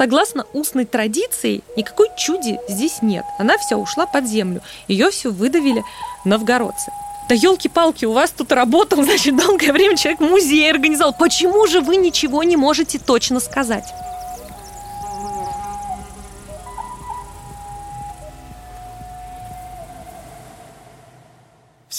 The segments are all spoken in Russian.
согласно устной традиции, никакой чуди здесь нет. Она вся ушла под землю. Ее все выдавили новгородцы. Да елки-палки, у вас тут работал, значит, долгое время человек музей организовал. Почему же вы ничего не можете точно сказать?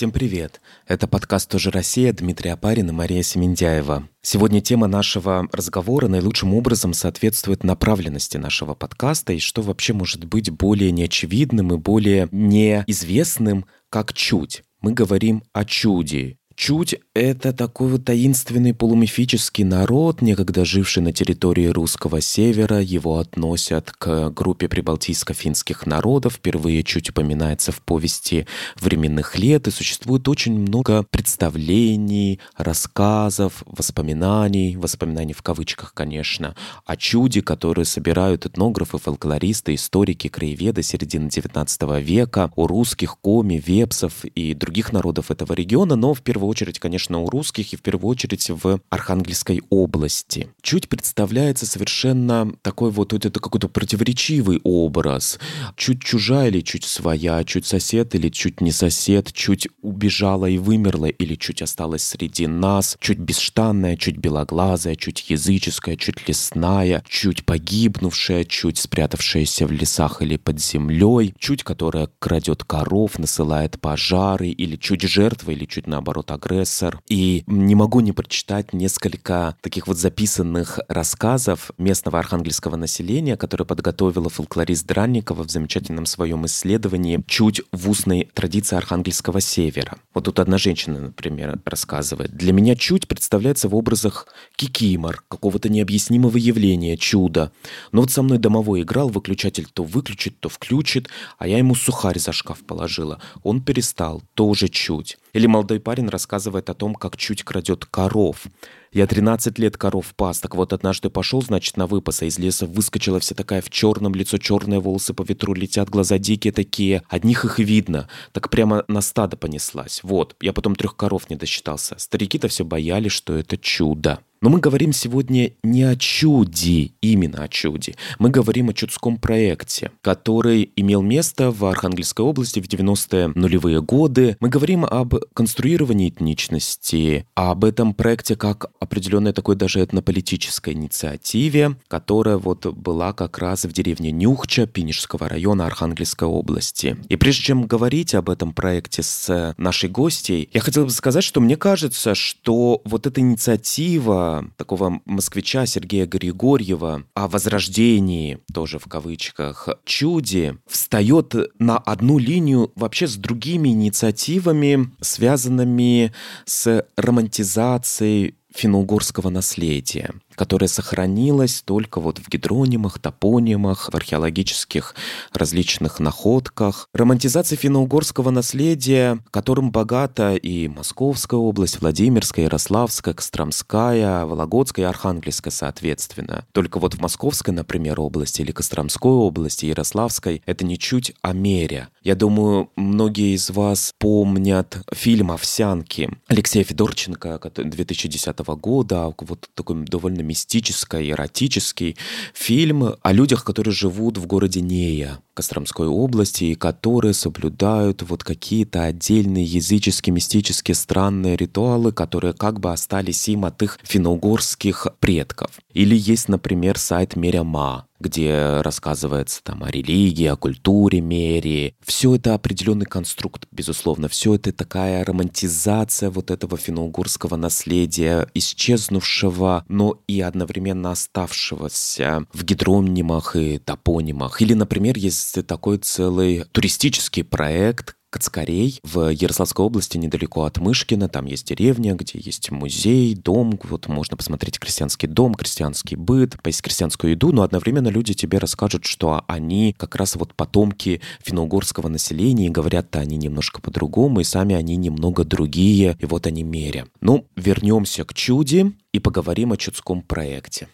Всем привет! Это подкаст «Тоже Россия» Дмитрий Апарин и Мария Семендяева. Сегодня тема нашего разговора наилучшим образом соответствует направленности нашего подкаста и что вообще может быть более неочевидным и более неизвестным, как чуть. Мы говорим о чуде, Чуть — это такой вот таинственный полумифический народ, некогда живший на территории русского севера. Его относят к группе прибалтийско-финских народов. Впервые чуть упоминается в повести временных лет. И существует очень много представлений, рассказов, воспоминаний, воспоминаний в кавычках, конечно, о чуде, которые собирают этнографы, фольклористы, историки, краеведы середины XIX века, у русских, коми, вепсов и других народов этого региона, но в первую очередь, конечно, у русских и в первую очередь в Архангельской области. Чуть представляется совершенно такой вот, это какой-то противоречивый образ. Чуть чужая или чуть своя, чуть сосед или чуть не сосед, чуть убежала и вымерла или чуть осталась среди нас, чуть бесштанная, чуть белоглазая, чуть языческая, чуть лесная, чуть погибнувшая, чуть спрятавшаяся в лесах или под землей, чуть которая крадет коров, насылает пожары, или чуть жертва, или чуть наоборот агрессор. И не могу не прочитать несколько таких вот записанных рассказов местного архангельского населения, которые подготовила фольклорист Дранникова в замечательном своем исследовании «Чуть в устной традиции архангельского севера». Вот тут одна женщина, например, рассказывает. «Для меня чуть представляется в образах кикимор, какого-то необъяснимого явления, чуда. Но вот со мной домовой играл, выключатель то выключит, то включит, а я ему сухарь за шкаф положила. Он перестал, тоже чуть. Или молодой парень рассказывает о том, как чуть крадет коров. Я 13 лет коров пас, так вот однажды пошел, значит, на выпас, а из леса выскочила вся такая в черном, лицо черные, волосы по ветру летят, глаза дикие такие, одних их видно, так прямо на стадо понеслась. Вот, я потом трех коров не досчитался. Старики-то все боялись, что это чудо. Но мы говорим сегодня не о чуде, именно о чуде. Мы говорим о чудском проекте, который имел место в Архангельской области в 90-е нулевые годы. Мы говорим об конструировании этничности, об этом проекте как определенной такой даже этнополитической инициативе, которая вот была как раз в деревне Нюхча Пинежского района Архангельской области. И прежде чем говорить об этом проекте с нашей гостьей, я хотел бы сказать, что мне кажется, что вот эта инициатива такого москвича Сергея Григорьева о возрождении, тоже в кавычках, чуде, встает на одну линию вообще с другими инициативами, связанными с романтизацией финно-угорского наследия которая сохранилась только вот в гидронимах, топонимах, в археологических различных находках. Романтизация финно-угорского наследия, которым богата и Московская область, Владимирская, Ярославская, Костромская, Вологодская и Архангельская соответственно. Только вот в Московской, например, области или Костромской области, Ярославской, это ничуть о мере. Я думаю, многие из вас помнят фильм «Овсянки» Алексея Федорченко 2010 года, вот такой довольно мистический, эротический фильм о людях, которые живут в городе Нея, Костромской области, и которые соблюдают вот какие-то отдельные языческие, мистические, странные ритуалы, которые как бы остались им от их финно-угорских предков. Или есть, например, сайт Меряма, где рассказывается там о религии, о культуре мерии. Все это определенный конструкт, безусловно. Все это такая романтизация вот этого финно-угорского наследия, исчезнувшего, но и одновременно оставшегося в гидронимах и топонимах. Или, например, есть такой целый туристический проект, Кацкарей в Ярославской области, недалеко от Мышкина. Там есть деревня, где есть музей, дом. Вот можно посмотреть крестьянский дом, крестьянский быт, поесть крестьянскую еду, но одновременно люди тебе расскажут, что они как раз вот потомки финно-угорского населения, и говорят-то они немножко по-другому, и сами они немного другие, и вот они мере. Ну, вернемся к чуде и поговорим о чудском проекте.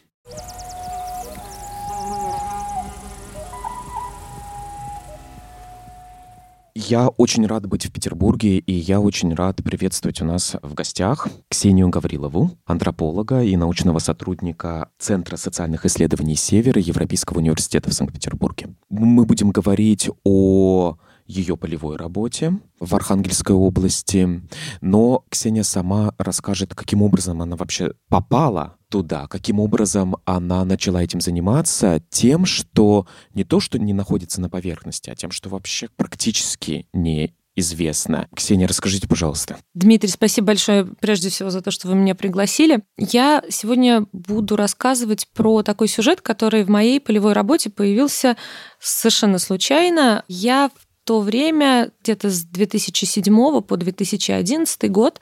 Я очень рад быть в Петербурге, и я очень рад приветствовать у нас в гостях Ксению Гаврилову, антрополога и научного сотрудника Центра социальных исследований Севера Европейского университета в Санкт-Петербурге. Мы будем говорить о ее полевой работе в Архангельской области, но Ксения сама расскажет, каким образом она вообще попала туда, каким образом она начала этим заниматься, тем, что не то, что не находится на поверхности, а тем, что вообще практически не известно. Ксения, расскажите, пожалуйста. Дмитрий, спасибо большое прежде всего за то, что вы меня пригласили. Я сегодня буду рассказывать про такой сюжет, который в моей полевой работе появился совершенно случайно. Я в то время, где-то с 2007 по 2011 год,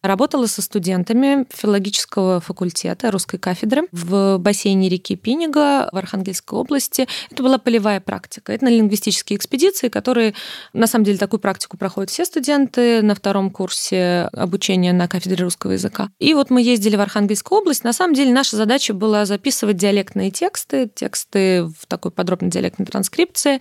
работала со студентами филологического факультета русской кафедры в бассейне реки Пинига в Архангельской области. Это была полевая практика. Это лингвистические экспедиции, которые, на самом деле, такую практику проходят все студенты на втором курсе обучения на кафедре русского языка. И вот мы ездили в Архангельскую область. На самом деле наша задача была записывать диалектные тексты, тексты в такой подробной диалектной транскрипции.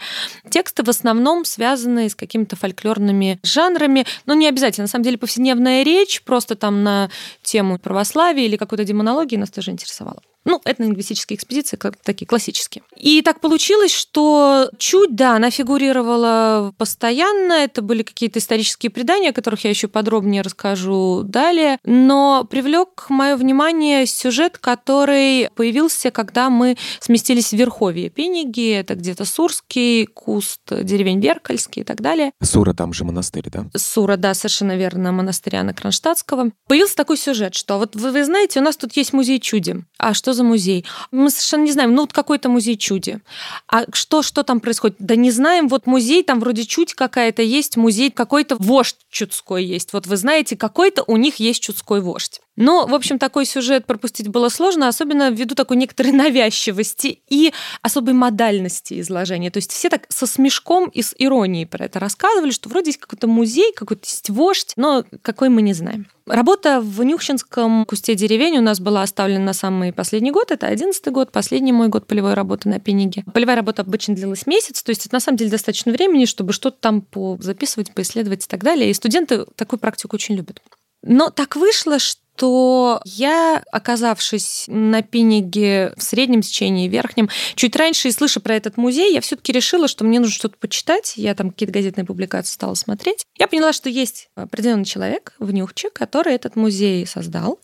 Тексты в основном связаны связанные с какими-то фольклорными жанрами. Но не обязательно. На самом деле повседневная речь просто там на тему православия или какой-то демонологии нас тоже интересовала. Ну, это лингвистические экспедиции, как такие классические. И так получилось, что чуть, да, она фигурировала постоянно, это были какие-то исторические предания, о которых я еще подробнее расскажу далее, но привлек мое внимание сюжет, который появился, когда мы сместились в Верховье Пениги, это где-то Сурский, Куст, деревень Веркальский и так далее. Сура там же монастырь, да? Сура, да, совершенно верно, монастыря Анна Кронштадтского. Появился такой сюжет, что вот вы, вы знаете, у нас тут есть музей чуди. А что за музей? Мы совершенно не знаем. Ну, вот какой-то музей чуди. А что, что там происходит? Да не знаем. Вот музей, там вроде чуть какая-то есть, музей какой-то вождь чудской есть. Вот вы знаете, какой-то у них есть чудской вождь. Но, в общем, такой сюжет пропустить было сложно, особенно ввиду такой некоторой навязчивости и особой модальности изложения. То есть все так со смешком и с иронией про это рассказывали, что вроде есть какой-то музей, какой-то есть вождь, но какой мы не знаем. Работа в Нюхчинском кусте деревень у нас была оставлена на самый последний год. Это одиннадцатый год, последний мой год полевой работы на Пениге. Полевая работа обычно длилась месяц, то есть это на самом деле достаточно времени, чтобы что-то там записывать, поисследовать и так далее. И студенты такую практику очень любят. Но так вышло, что то я, оказавшись на Пиниге в среднем течении, верхнем, чуть раньше и слыша про этот музей, я все таки решила, что мне нужно что-то почитать. Я там какие-то газетные публикации стала смотреть. Я поняла, что есть определенный человек в Нюхче, который этот музей создал,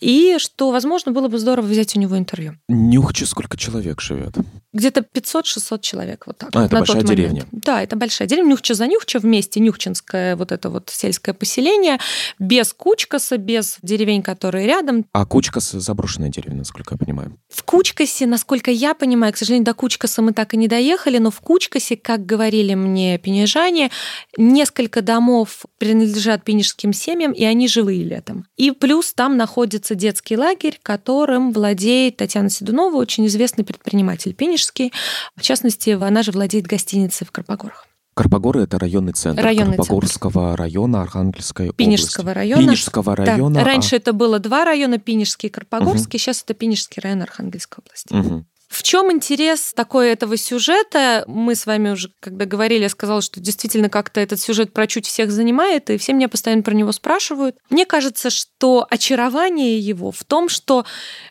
и что, возможно, было бы здорово взять у него интервью. Нюхче сколько человек живет? Где-то 500-600 человек вот так. А, это большая деревня. Да, это большая деревня. Нюхче за Нюхче вместе, Нюхчинское вот это вот сельское поселение, без Кучкаса, без деревень, которые рядом. А Кучкас заброшенная деревня, насколько я понимаю. В Кучкасе, насколько я понимаю, к сожалению, до Кучкаса мы так и не доехали, но в Кучкасе, как говорили мне пенежане, несколько домов принадлежат пенежским семьям, и они живые летом. И плюс там находится детский лагерь, которым владеет Татьяна Седунова, очень известный предприниматель пенеж Рижский. В частности, она же владеет гостиницей в Карпогорах. Карпогоры — это районный центр районный Карпогорского центр. района Архангельской Пинежского области. района. Пинежского района. Да. Раньше а... это было два района, Пинежский и Карпогорский, угу. сейчас это Пинежский район Архангельской области. Угу. В чем интерес такой этого сюжета? Мы с вами уже, когда говорили, я сказала, что действительно как-то этот сюжет про чуть всех занимает, и все меня постоянно про него спрашивают. Мне кажется, что очарование его в том, что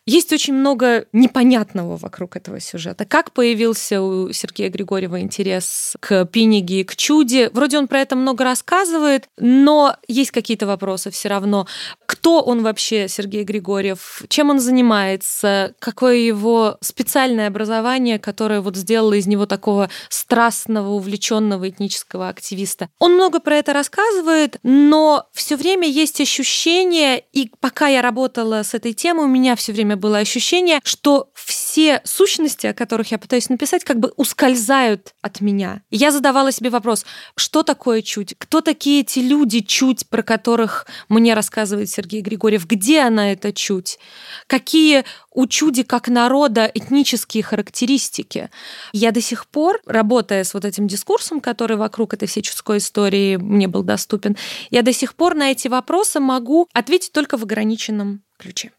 есть очень много непонятного вокруг этого сюжета. Как появился у Сергея Григорьева интерес к Пиниге к Чуде? Вроде он про это много рассказывает, но есть какие-то вопросы все равно. Кто он вообще, Сергей Григорьев? Чем он занимается? Какое его специальное образование, которое вот сделало из него такого страстного, увлеченного этнического активиста. Он много про это рассказывает, но все время есть ощущение, и пока я работала с этой темой, у меня все время было ощущение, что все сущности, о которых я пытаюсь написать, как бы ускользают от меня. Я задавала себе вопрос, что такое чуть? Кто такие эти люди чуть, про которых мне рассказывает Сергей Григорьев? Где она, эта чуть? Какие у чуди как народа этнические характеристики. Я до сих пор, работая с вот этим дискурсом, который вокруг этой всей чудской истории мне был доступен, я до сих пор на эти вопросы могу ответить только в ограниченном ключе.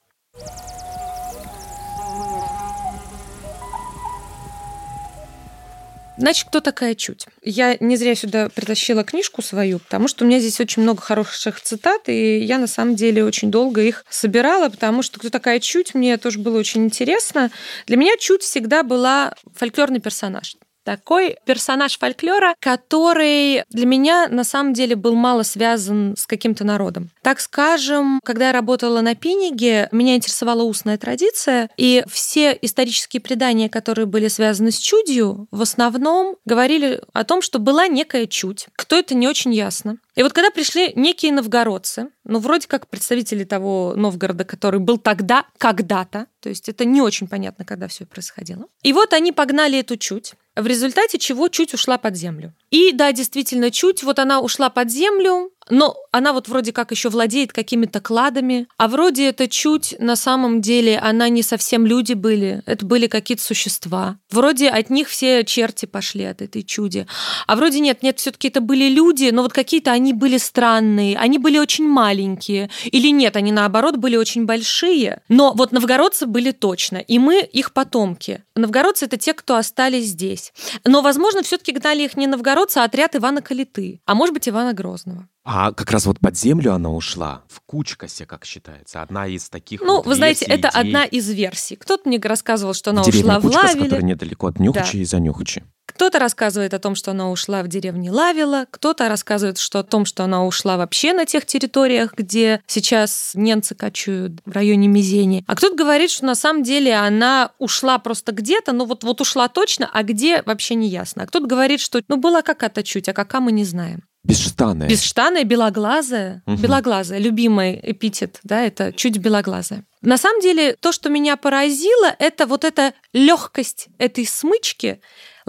Значит, кто такая чуть? Я не зря сюда притащила книжку свою, потому что у меня здесь очень много хороших цитат, и я на самом деле очень долго их собирала, потому что кто такая чуть, мне тоже было очень интересно. Для меня чуть всегда была фольклорный персонаж такой персонаж фольклора, который для меня на самом деле был мало связан с каким-то народом. Так скажем, когда я работала на Пиниге, меня интересовала устная традиция, и все исторические предания, которые были связаны с чудью, в основном говорили о том, что была некая чуть. Кто это, не очень ясно. И вот когда пришли некие новгородцы, ну, вроде как представители того Новгорода, который был тогда, когда-то, то есть это не очень понятно, когда все происходило. И вот они погнали эту чуть, в результате чего чуть ушла под землю. И да, действительно, чуть вот она ушла под землю, но она вот вроде как еще владеет какими-то кладами, а вроде это чуть на самом деле она не совсем люди были, это были какие-то существа. Вроде от них все черти пошли от этой чуди. А вроде нет, нет, все-таки это были люди, но вот какие-то они были странные, они были очень маленькие. Или нет, они наоборот были очень большие. Но вот новгородцы были точно, и мы их потомки. Новгородцы это те, кто остались здесь. Но, возможно, все-таки гнали их не новгородцы, а отряд Ивана Калиты, а может быть Ивана Грозного. А как раз вот под землю она ушла, в Кучкасе, как считается, одна из таких Ну, вот вы знаете, это идей. одна из версий. Кто-то мне рассказывал, что она Деревня ушла в Кучкас, Лавеле. которая недалеко от Нюхача Да. и за Нюхачи. Кто-то рассказывает о том, что она ушла в деревне Лавила, кто-то рассказывает что о том, что она ушла вообще на тех территориях, где сейчас немцы кочуют в районе Мизени. А кто-то говорит, что на самом деле она ушла просто где-то, ну вот, вот ушла точно, а где вообще не ясно. А кто-то говорит, что ну была какая-то чуть, а какая мы не знаем. Бесштанная. Бесштанная, белоглазая. Мгм. Белоглазая, любимый эпитет, да, это чуть белоглазая. На самом деле, то, что меня поразило, это вот эта легкость этой смычки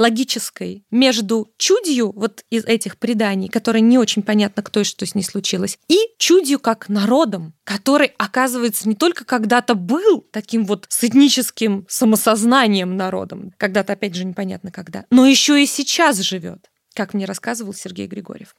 логической между чудью вот из этих преданий, которая не очень понятно, кто и что с ней случилось, и чудью как народом, который, оказывается, не только когда-то был таким вот с этническим самосознанием народом, когда-то, опять же, непонятно когда, но еще и сейчас живет как мне рассказывал Сергей Григорьев.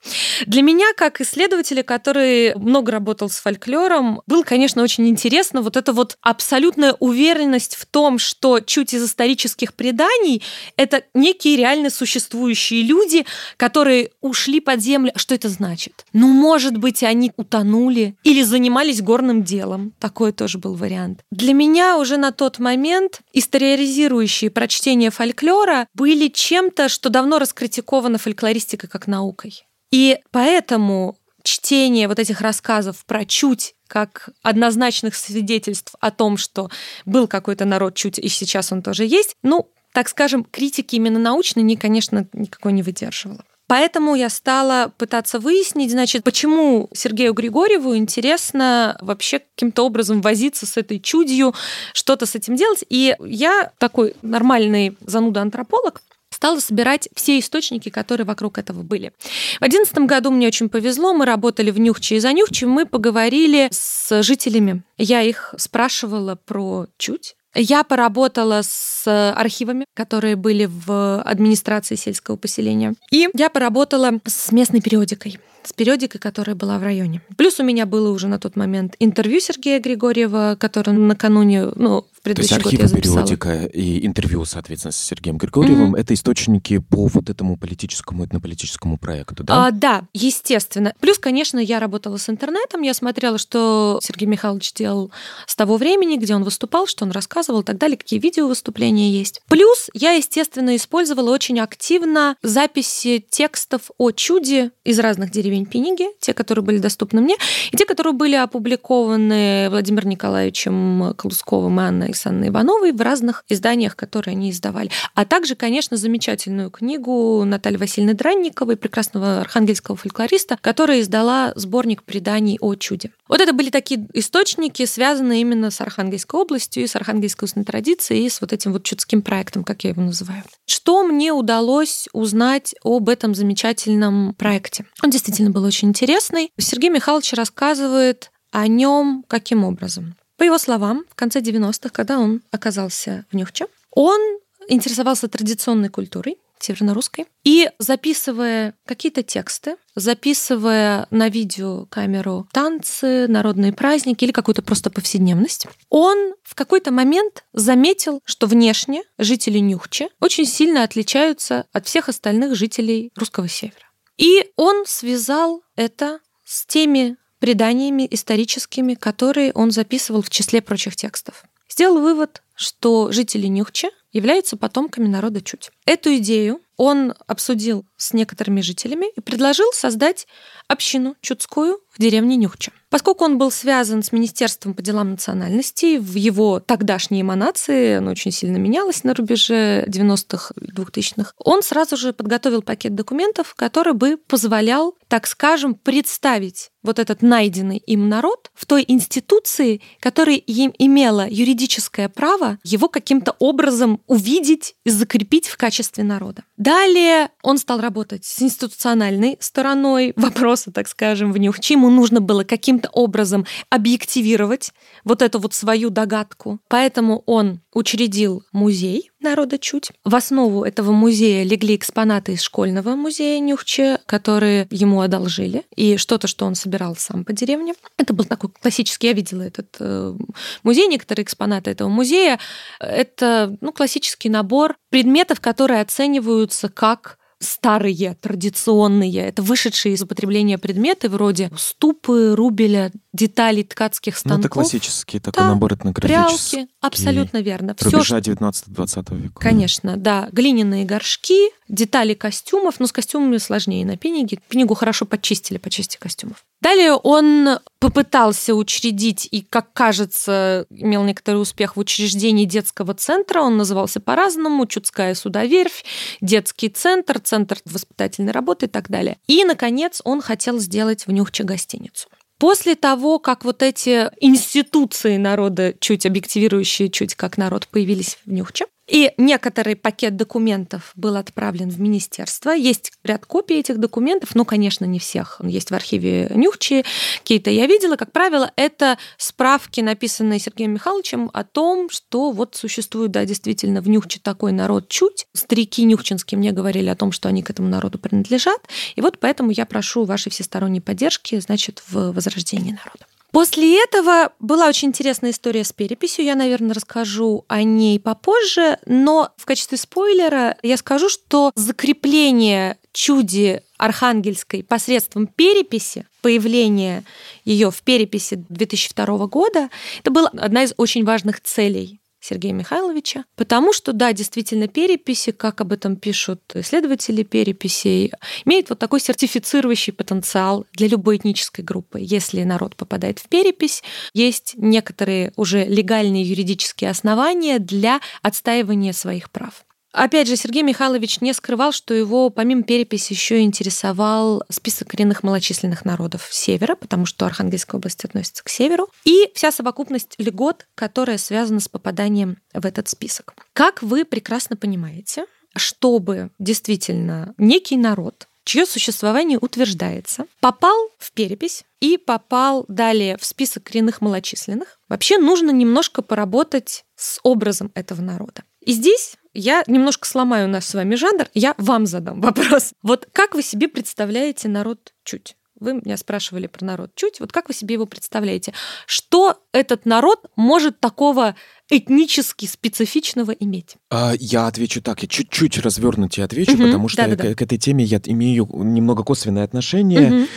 Для меня, как исследователя, который много работал с фольклором, было, конечно, очень интересно вот эта вот абсолютная уверенность в том, что чуть из исторических преданий это некие реально существующие люди, которые ушли под землю. Что это значит? Ну, может быть, они утонули или занимались горным делом. Такой тоже был вариант. Для меня уже на тот момент историоризирующие прочтения фольклора были чем-то, что давно раскритиковано фольклористикой как наукой. И поэтому чтение вот этих рассказов про чуть как однозначных свидетельств о том, что был какой-то народ чуть, и сейчас он тоже есть, ну, так скажем, критики именно научной, не, конечно, никакой не выдерживала. Поэтому я стала пытаться выяснить, значит, почему Сергею Григорьеву интересно вообще каким-то образом возиться с этой чудью, что-то с этим делать. И я такой нормальный зануда-антрополог, стала собирать все источники, которые вокруг этого были. В 2011 году мне очень повезло, мы работали в Нюхче и за Нюхче, мы поговорили с жителями. Я их спрашивала про чуть, я поработала с архивами, которые были в администрации сельского поселения. И я поработала с местной периодикой с периодикой, которая была в районе. Плюс у меня было уже на тот момент интервью Сергея Григорьева, которое накануне, ну, в То есть предыдущий архивы, периодика и интервью, соответственно, с Сергеем Григорьевым Мгм. это источники по вот этому политическому, этнополитическому проекту, да? А, да, естественно. Плюс, конечно, я работала с интернетом, я смотрела, что Сергей Михайлович делал с того времени, где он выступал, что он рассказывал и так далее, какие видео выступления есть. Плюс я, естественно, использовала очень активно записи текстов о чуде из разных деревень Пениги, те, которые были доступны мне, и те, которые были опубликованы Владимиром Николаевичем Колусковым и Анной Александровной Ивановой в разных изданиях, которые они издавали. А также, конечно, замечательную книгу Натальи Васильевны Дранниковой, прекрасного архангельского фольклориста, которая издала сборник преданий о чуде. Вот это были такие источники, связанные именно с Архангельской областью с архангельской устной традицией, и с вот этим вот чудским проектом, как я его называю. Что мне удалось узнать об этом замечательном проекте? Он действительно был очень интересный. Сергей Михайлович рассказывает о нем каким образом? По его словам, в конце 90-х, когда он оказался в Нюхче, он интересовался традиционной культурой, Северно-Русской. И записывая какие-то тексты, записывая на видеокамеру танцы, народные праздники или какую-то просто повседневность, он в какой-то момент заметил, что внешне жители Нюхче очень сильно отличаются от всех остальных жителей русского севера. И он связал это с теми преданиями историческими, которые он записывал в числе прочих текстов. Сделал вывод, что жители Нюхче являются потомками народа Чуть. Эту идею он обсудил с некоторыми жителями и предложил создать общину чудскую в деревне Нюхча. Поскольку он был связан с Министерством по делам национальностей, в его тогдашней эманации, оно очень сильно менялось на рубеже 90-х, 2000-х, он сразу же подготовил пакет документов, который бы позволял, так скажем, представить вот этот найденный им народ в той институции, которая им имела юридическое право его каким-то образом увидеть и закрепить в качестве народа. Далее он стал работать с институциональной стороной вопроса, так скажем, в Нюхчи. Ему нужно было каким-то образом объективировать вот эту вот свою догадку. Поэтому он учредил музей народа Чуть. В основу этого музея легли экспонаты из школьного музея Нюхче, которые ему одолжили, и что-то, что он собирал сам по деревне. Это был такой классический, я видела этот э, музей, некоторые экспонаты этого музея. Это ну, классический набор предметов, которые оцениваются как старые, традиционные, это вышедшие из употребления предметы вроде ступы, рубеля, деталей ткацких станков. Ну, это классический такой да, набор этнографический. Прялки, абсолютно верно. Рубежа 19-20 века. Конечно, да. Глиняные горшки, детали костюмов, но с костюмами сложнее на пениге. Пенигу хорошо почистили по части костюмов. Далее он попытался учредить и, как кажется, имел некоторый успех в учреждении детского центра. Он назывался по-разному. Чудская судоверфь, детский центр, центр воспитательной работы и так далее. И, наконец, он хотел сделать в Нюхче гостиницу. После того, как вот эти институции народа, чуть объективирующие чуть как народ, появились в Нюхче, и некоторый пакет документов был отправлен в министерство. Есть ряд копий этих документов, но, конечно, не всех. Есть в архиве Нюхчи. Какие-то я видела. Как правило, это справки, написанные Сергеем Михайловичем о том, что вот существует, да, действительно, в Нюхче такой народ чуть. Старики нюхчинские мне говорили о том, что они к этому народу принадлежат. И вот поэтому я прошу вашей всесторонней поддержки, значит, в возрождении народа. После этого была очень интересная история с переписью. Я, наверное, расскажу о ней попозже, но в качестве спойлера я скажу, что закрепление чуди Архангельской посредством переписи, появление ее в переписи 2002 года, это была одна из очень важных целей Сергея Михайловича, потому что, да, действительно, переписи, как об этом пишут исследователи переписей, имеют вот такой сертифицирующий потенциал для любой этнической группы. Если народ попадает в перепись, есть некоторые уже легальные юридические основания для отстаивания своих прав. Опять же, Сергей Михайлович не скрывал, что его помимо переписи еще интересовал список коренных малочисленных народов севера, потому что Архангельская область относится к северу, и вся совокупность льгот, которая связана с попаданием в этот список. Как вы прекрасно понимаете, чтобы действительно некий народ чье существование утверждается, попал в перепись и попал далее в список коренных малочисленных, вообще нужно немножко поработать с образом этого народа. И здесь я немножко сломаю наш с вами жанр, я вам задам вопрос. Вот как вы себе представляете народ чуть? Вы меня спрашивали про народ чуть. Вот как вы себе его представляете? Что этот народ может такого этнически специфичного иметь? А, я отвечу так, я чуть-чуть развернутее отвечу, угу, потому что к, к этой теме я имею немного косвенное отношение. Угу.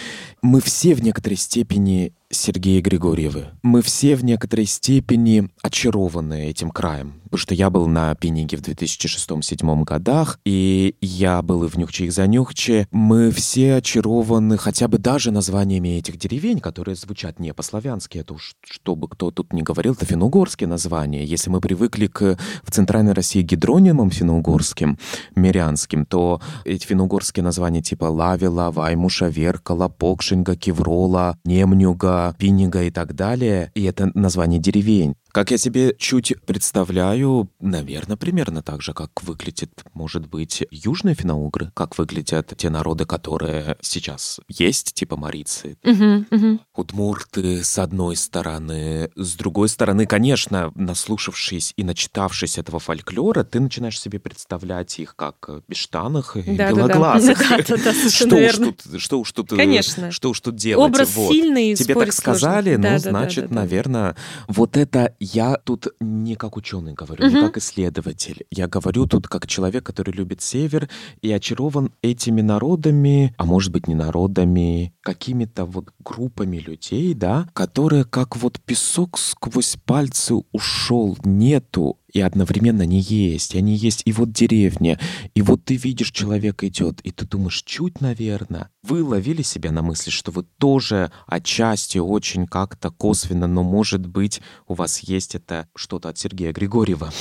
Мы все в некоторой степени Сергея Григорьевы. Мы все в некоторой степени очарованы этим краем. Потому что я был на Пениге в 2006-2007 годах, и я был и в Нюхче, и за Нюхче. Мы все очарованы хотя бы даже названиями этих деревень, которые звучат не по-славянски. Это уж, чтобы кто тут не говорил, это финно-угорские названия. Если мы привыкли к в Центральной России гидронимам финно-угорским, мирянским, то эти финно-угорские названия типа Лавила, Ваймуша, Веркала, Киврола, Немнюга, Пинига и так далее, и это название деревень Как я себе чуть представляю, наверное, примерно так же, как выглядит, может быть, южные финоугры, как выглядят те народы, которые сейчас есть, типа марицы, Мгм, мгм. удмурты, с одной стороны. С другой стороны, конечно, наслушавшись и начитавшись этого фольклора, ты начинаешь себе представлять их как бештаных и Да-да-да. белоглазых. Да-да-да, совершенно Что уж тут, что уж тут, э, Конечно. что уж тут делать. Образ вот. сильный, Тебе так сказали, ну, Да-да-да-да-да. значит, наверное, вот это я тут не как ученый говорю, не Мгм. как исследователь. Я говорю тут как человек, который любит север и очарован этими народами, а может быть не народами, какими-то вот группами людей, да, которые как вот песок сквозь пальцы ушел, нету и одновременно не есть. Они есть и вот деревня, и вот ты видишь, человек идет, и ты думаешь, чуть, наверное. Вы ловили себя на мысли, что вы тоже отчасти очень как-то косвенно, но может быть у вас есть это что-то от Сергея Григорьева.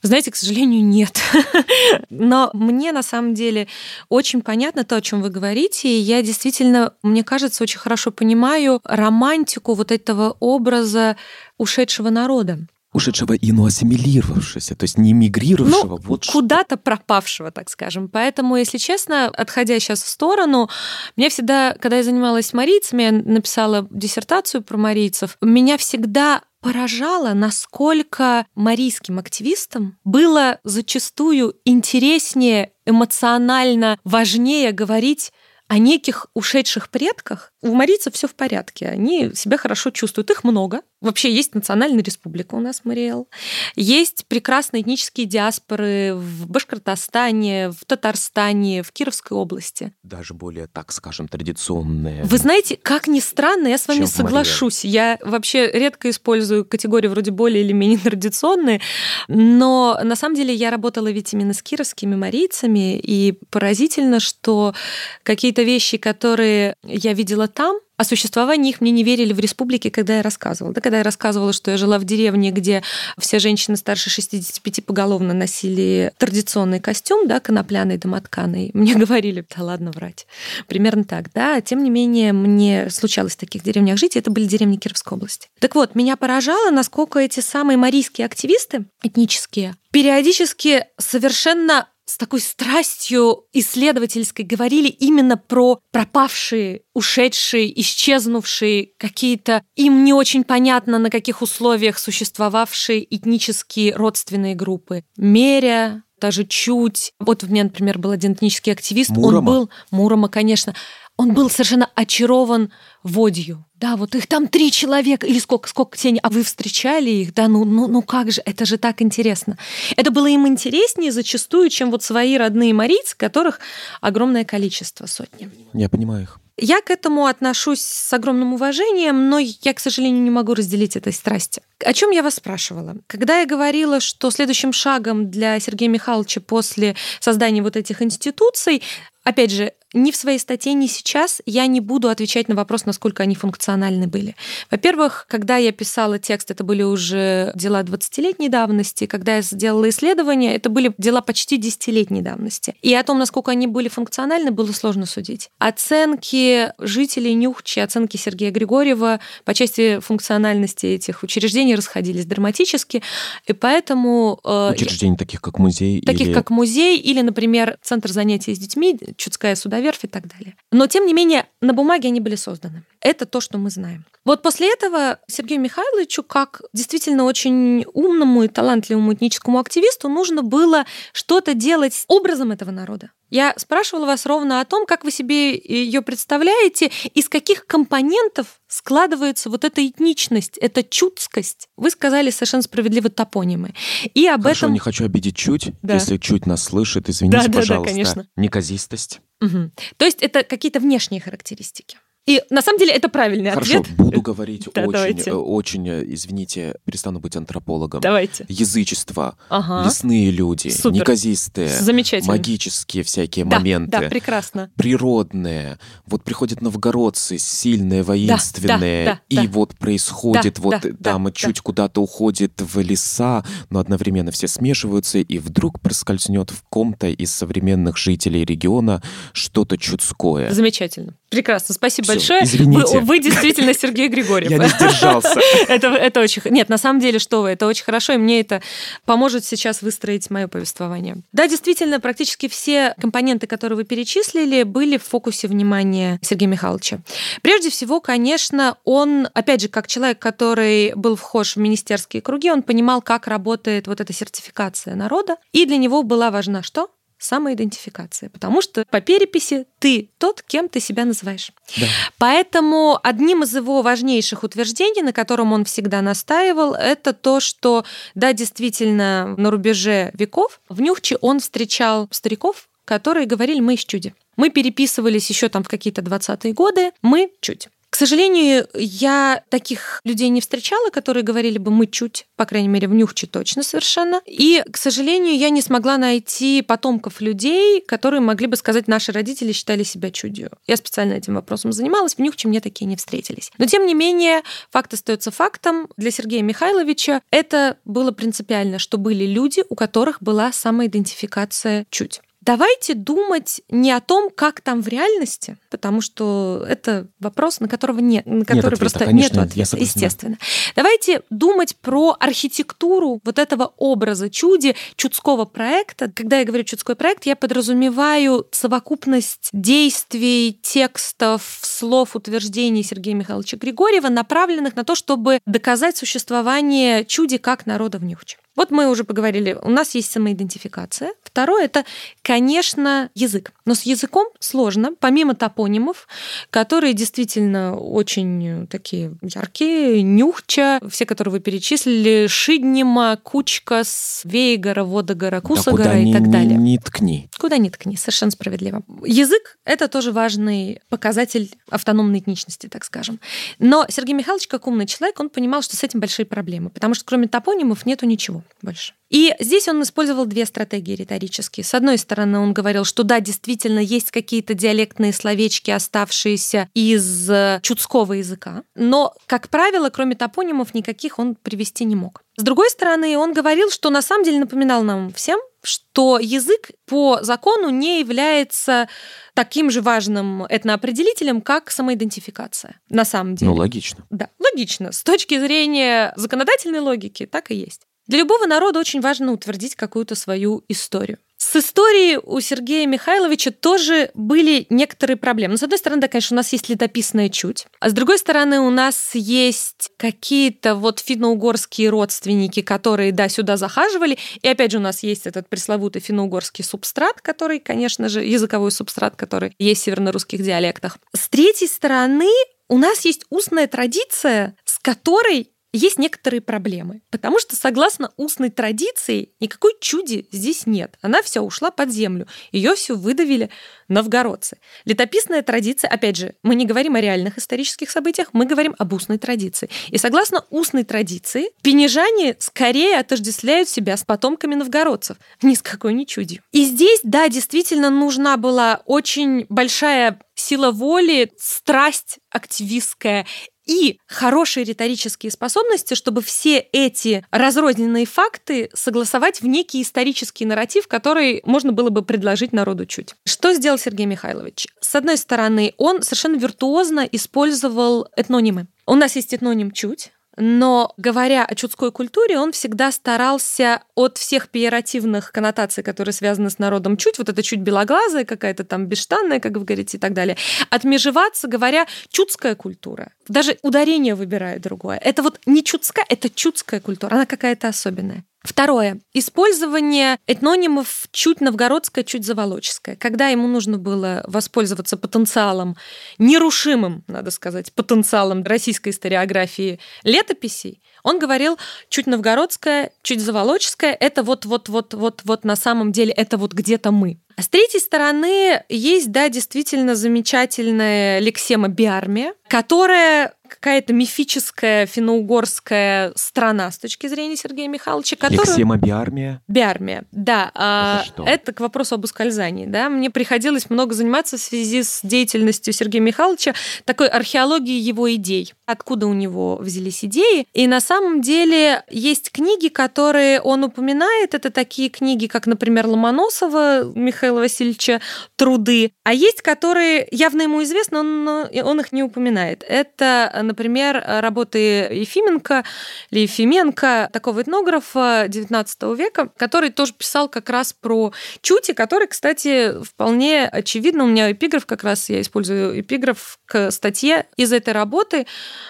Знаете, к сожалению, нет. Но мне на самом деле очень понятно то, о чем вы говорите. И я действительно, мне кажется, очень хорошо понимаю романтику вот этого образа ушедшего народа. Ушедшего и ну ассимилировавшегося, то есть не мигрировавшего, Ну, вот куда-то пропавшего, так скажем. Поэтому, если честно, отходя сейчас в сторону, меня всегда, когда я занималась марийцами, я написала диссертацию про марийцев, меня всегда поражало, насколько марийским активистам было зачастую интереснее, эмоционально важнее говорить о неких ушедших предках. У марийцев все в порядке, они себя хорошо чувствуют, их много. Вообще есть национальная республика у нас, Мариэл. Есть прекрасные этнические диаспоры в Башкортостане, в Татарстане, в Кировской области. Даже более, так скажем, традиционные. Вы знаете, как ни странно, я с вами Чем соглашусь. Я вообще редко использую категории вроде более или менее традиционные, но на самом деле я работала ведь именно с кировскими марийцами, и поразительно, что какие-то вещи, которые я видела там, о существовании их мне не верили в республике, когда я рассказывала. Да, когда я рассказывала, что я жила в деревне, где все женщины старше 65 поголовно носили традиционный костюм, да, конопляный, домотканый, мне говорили, да ладно врать. Примерно так, да. Тем не менее, мне случалось в таких деревнях жить, и это были деревни Кировской области. Так вот, меня поражало, насколько эти самые марийские активисты этнические периодически совершенно с такой страстью исследовательской говорили именно про пропавшие, ушедшие, исчезнувшие какие-то им не очень понятно на каких условиях существовавшие этнические родственные группы. Меря, даже чуть. Вот у меня, например, был один этнический активист. Он Мурома? был Мурома, конечно. Он был совершенно очарован водью. Да, вот их там три человека, или сколько, сколько тени, а вы встречали их, да, ну, ну, ну как же, это же так интересно. Это было им интереснее зачастую, чем вот свои родные марийцы, которых огромное количество, сотни. Я понимаю их. Я к этому отношусь с огромным уважением, но я, к сожалению, не могу разделить этой страсти. О чем я вас спрашивала? Когда я говорила, что следующим шагом для Сергея Михайловича после создания вот этих институций, опять же, ни в своей статье, ни сейчас я не буду отвечать на вопрос, насколько они функциональны были. Во-первых, когда я писала текст, это были уже дела 20-летней давности. Когда я сделала исследования, это были дела почти 10-летней давности. И о том, насколько они были функциональны, было сложно судить. Оценки жителей Нюхчи, оценки Сергея Григорьева по части функциональности этих учреждений расходились драматически. И поэтому... э, Учреждений таких, как музей таких или... как музей или, например, центр занятий с детьми, Чудская судоверфь и так далее. Но, тем не менее, на бумаге они были созданы. Это то, что мы знаем. Вот после этого Сергею Михайловичу, как действительно очень умному и талантливому этническому активисту, нужно было что-то делать с образом этого народа. Я спрашивала вас ровно о том, как вы себе ее представляете, из каких компонентов складывается вот эта этничность, эта чудскость. Вы сказали совершенно справедливо топонимы. И об Хорошо, этом... не хочу обидеть чуть. Да. Если чуть нас слышит, извините, Да, да, да, пожалуйста. конечно. Неказистость. Мгм. То есть это какие-то внешние характеристики. И на самом деле это правильный Хорошо, ответ. буду говорить Да, очень, давайте. э, очень, э, извините, перестану быть антропологом. Давайте. Язычество, Ага. лесные люди, Супер. неказистые, Замечательно. магические всякие Да, моменты. Да, прекрасно. природные. Вот приходят новгородцы, сильные, воинственные, да, и да. вот происходит, Да, вот да, дама да, чуть куда-то уходит в леса, но одновременно все смешиваются, и вдруг проскользнет в ком-то из современных жителей региона что-то чудское. Замечательно. Прекрасно. Спасибо Всё, большое. Извините. Вы, вы действительно Сергей Григорьев. Я не сдержался. это, это очень... Нет, на самом деле, что вы, это очень хорошо, и мне это поможет сейчас выстроить мое повествование. Да, действительно, практически все компоненты, которые вы перечислили, были в фокусе внимания Сергея Михайловича. Прежде всего, конечно, он, опять же, как человек, который был вхож в министерские круги, он понимал, как работает вот эта сертификация народа, и для него была важна что? Самоидентификация, потому что по переписи ты тот, кем ты себя называешь. Да. Поэтому одним из его важнейших утверждений, на котором он всегда настаивал, это то, что, да, действительно, на рубеже веков в Нюхче он встречал стариков, которые говорили «мы из чуди». Мы переписывались еще там в какие-то 20-е годы, мы чуть. Сожалению, я таких людей не встречала, которые говорили бы «мы чуть», по крайней мере, в Нюхче точно совершенно. И, к сожалению, я не смогла найти потомков людей, которые могли бы сказать, наши родители считали себя чудью. Я специально этим вопросом занималась, в Нюхче мне такие не встретились. Но, тем не менее, факт остается фактом. Для Сергея Михайловича это было принципиально, что были люди, у которых была самоидентификация чуть. Давайте думать не о том, как там в реальности, потому что это вопрос, на которого нет, на который нет просто конечно, нет ответа, естественно. Давайте думать про архитектуру вот этого образа чуди, чудского проекта. Когда я говорю чудской проект, я подразумеваю совокупность действий, текстов, слов, утверждений Сергея Михайловича Григорьева, направленных на то, чтобы доказать существование чуди как народа в Нюхче. Вот мы уже поговорили, у нас есть самоидентификация. Второе это, конечно, язык. Но с языком сложно, помимо топонимов, которые действительно очень такие яркие, нюхча, все, которые вы перечислили, Шиднима, Кучкас, Вейгора, Водогора, Кусагора да и так ни, далее. Не ткни. Куда ни ткни, совершенно справедливо. Язык — это тоже важный показатель автономной этничности, так скажем. Но Сергей Михайлович, как умный человек, он понимал, что с этим большие проблемы, потому что кроме топонимов нету ничего больше. И здесь он использовал две стратегии риторические. С одной стороны, он говорил, что да, действительно, есть какие-то диалектные словечки, оставшиеся из э, чудского языка, но, как правило, кроме топонимов, никаких он привести не мог. С другой стороны, он говорил, что на самом деле напоминал нам всем, что язык по закону не является таким же важным этноопределителем, как самоидентификация. На самом деле. Ну, логично. Да, логично. С точки зрения законодательной логики так и есть. Для любого народа очень важно утвердить какую-то свою историю. С историей у Сергея Михайловича тоже были некоторые проблемы. Ну, с одной стороны, да, конечно, у нас есть летописная чуть, а с другой стороны, у нас есть какие-то вот финно-угорские родственники, которые, да, сюда захаживали, и опять же у нас есть этот пресловутый финно-угорский субстрат, который, конечно же, языковой субстрат, который есть в северно-русских диалектах. С третьей стороны, у нас есть устная традиция, с которой есть некоторые проблемы, потому что, согласно устной традиции, никакой чуди здесь нет. Она вся ушла под землю. Ее все выдавили новгородцы. Летописная традиция, опять же, мы не говорим о реальных исторических событиях, мы говорим об устной традиции. И согласно устной традиции, пенежане скорее отождествляют себя с потомками новгородцев, ни с какой не чудью. И здесь, да, действительно нужна была очень большая сила воли, страсть активистская и хорошие риторические способности, чтобы все эти разрозненные факты согласовать в некий исторический нарратив, который можно было бы предложить народу чуть. Что сделал Сергей Михайлович? С одной стороны, он совершенно виртуозно использовал этнонимы. У нас есть этноним «чуть», но говоря о чудской культуре, он всегда старался от всех пиеративных коннотаций, которые связаны с народом чуть, вот это чуть белоглазая, какая-то там бесштанная, как вы говорите, и так далее, отмежеваться, говоря чудская культура. Даже ударение выбирает другое. Это вот не чудская, это чудская культура, она какая-то особенная. Второе. Использование этнонимов чуть новгородское, чуть заволоческое. Когда ему нужно было воспользоваться потенциалом, нерушимым, надо сказать, потенциалом российской историографии летописей, он говорил чуть новгородское, чуть заволоческое, это вот-вот-вот-вот-вот на самом деле, это вот где-то мы. А с третьей стороны, есть, да, действительно замечательная лексема биармия, которая какая-то мифическая финно-угорская страна с точки зрения Сергея Михайловича, которая... Лексема биармия? Биармия, да. Это, что? это к вопросу об ускользании. Да? Мне приходилось много заниматься в связи с деятельностью Сергея Михайловича, такой археологией его идей. Откуда у него взялись идеи. И на самом деле есть книги, которые он упоминает. Это такие книги, как, например, Ломоносова Михаила Михаила Васильевича труды, а есть, которые явно ему известны, но он их не упоминает. Это, например, работы Ефименко или Ефименко, такого этнографа XIX века, который тоже писал как раз про чути, который, кстати, вполне очевидно, у меня эпиграф как раз, я использую эпиграф к статье из этой работы,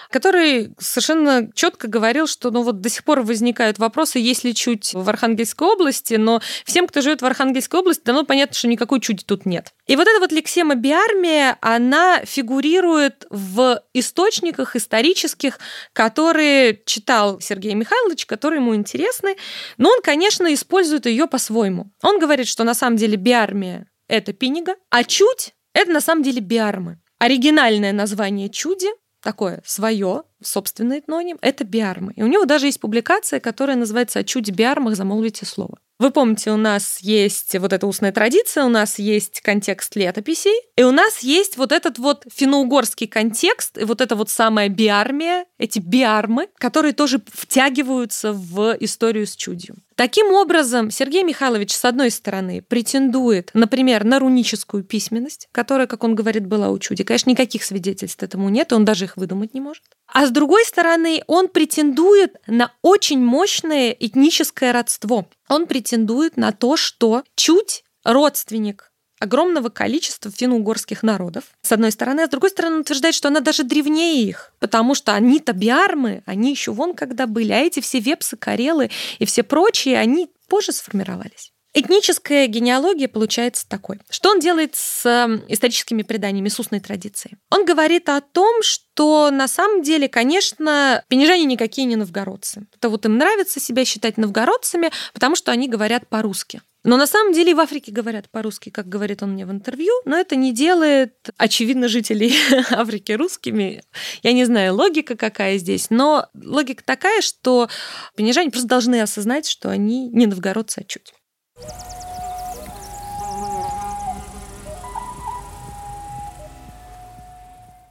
который совершенно четко говорил, что ну вот до сих пор возникают вопросы, есть ли чуть в Архангельской области, но всем, кто живет в Архангельской области, давно понятно, что никакой чути тут нет. И вот эта вот лексема биармия, она фигурирует в источниках исторических, которые читал Сергей Михайлович, которые ему интересны, но он, конечно, использует ее по-своему. Он говорит, что на самом деле биармия — это пинига, а чуть — это на самом деле биармы. Оригинальное название чуди такое свое, собственный этноним, это биармы. И у него даже есть публикация, которая называется «О чуде биармах замолвите слово». Вы помните, у нас есть вот эта устная традиция, у нас есть контекст летописей, и у нас есть вот этот вот финно-угорский контекст, и вот эта вот самая биармия, эти биармы, которые тоже втягиваются в историю с чудью. Таким образом, Сергей Михайлович, с одной стороны, претендует, например, на руническую письменность, которая, как он говорит, была у чуди. Конечно, никаких свидетельств этому нет, он даже их выдумать не может. А с другой стороны, он претендует на очень мощное этническое родство. Он претендует на то, что чуть родственник огромного количества финно-угорских народов, с одной стороны, а с другой стороны, он утверждает, что она даже древнее их, потому что они-то биармы, они еще вон когда были, а эти все вепсы, карелы и все прочие, они позже сформировались. Этническая генеалогия получается такой. Что он делает с эм, историческими преданиями, с устной традицией? Он говорит о том, что на самом деле, конечно, пенежане никакие не новгородцы. Это вот им нравится себя считать новгородцами, потому что они говорят по-русски. Но на самом деле в Африке говорят по-русски, как говорит он мне в интервью, но это не делает, очевидно, жителей Африки русскими. Я не знаю, логика какая здесь, но логика такая, что пенежане просто должны осознать, что они не новгородцы, а чуть.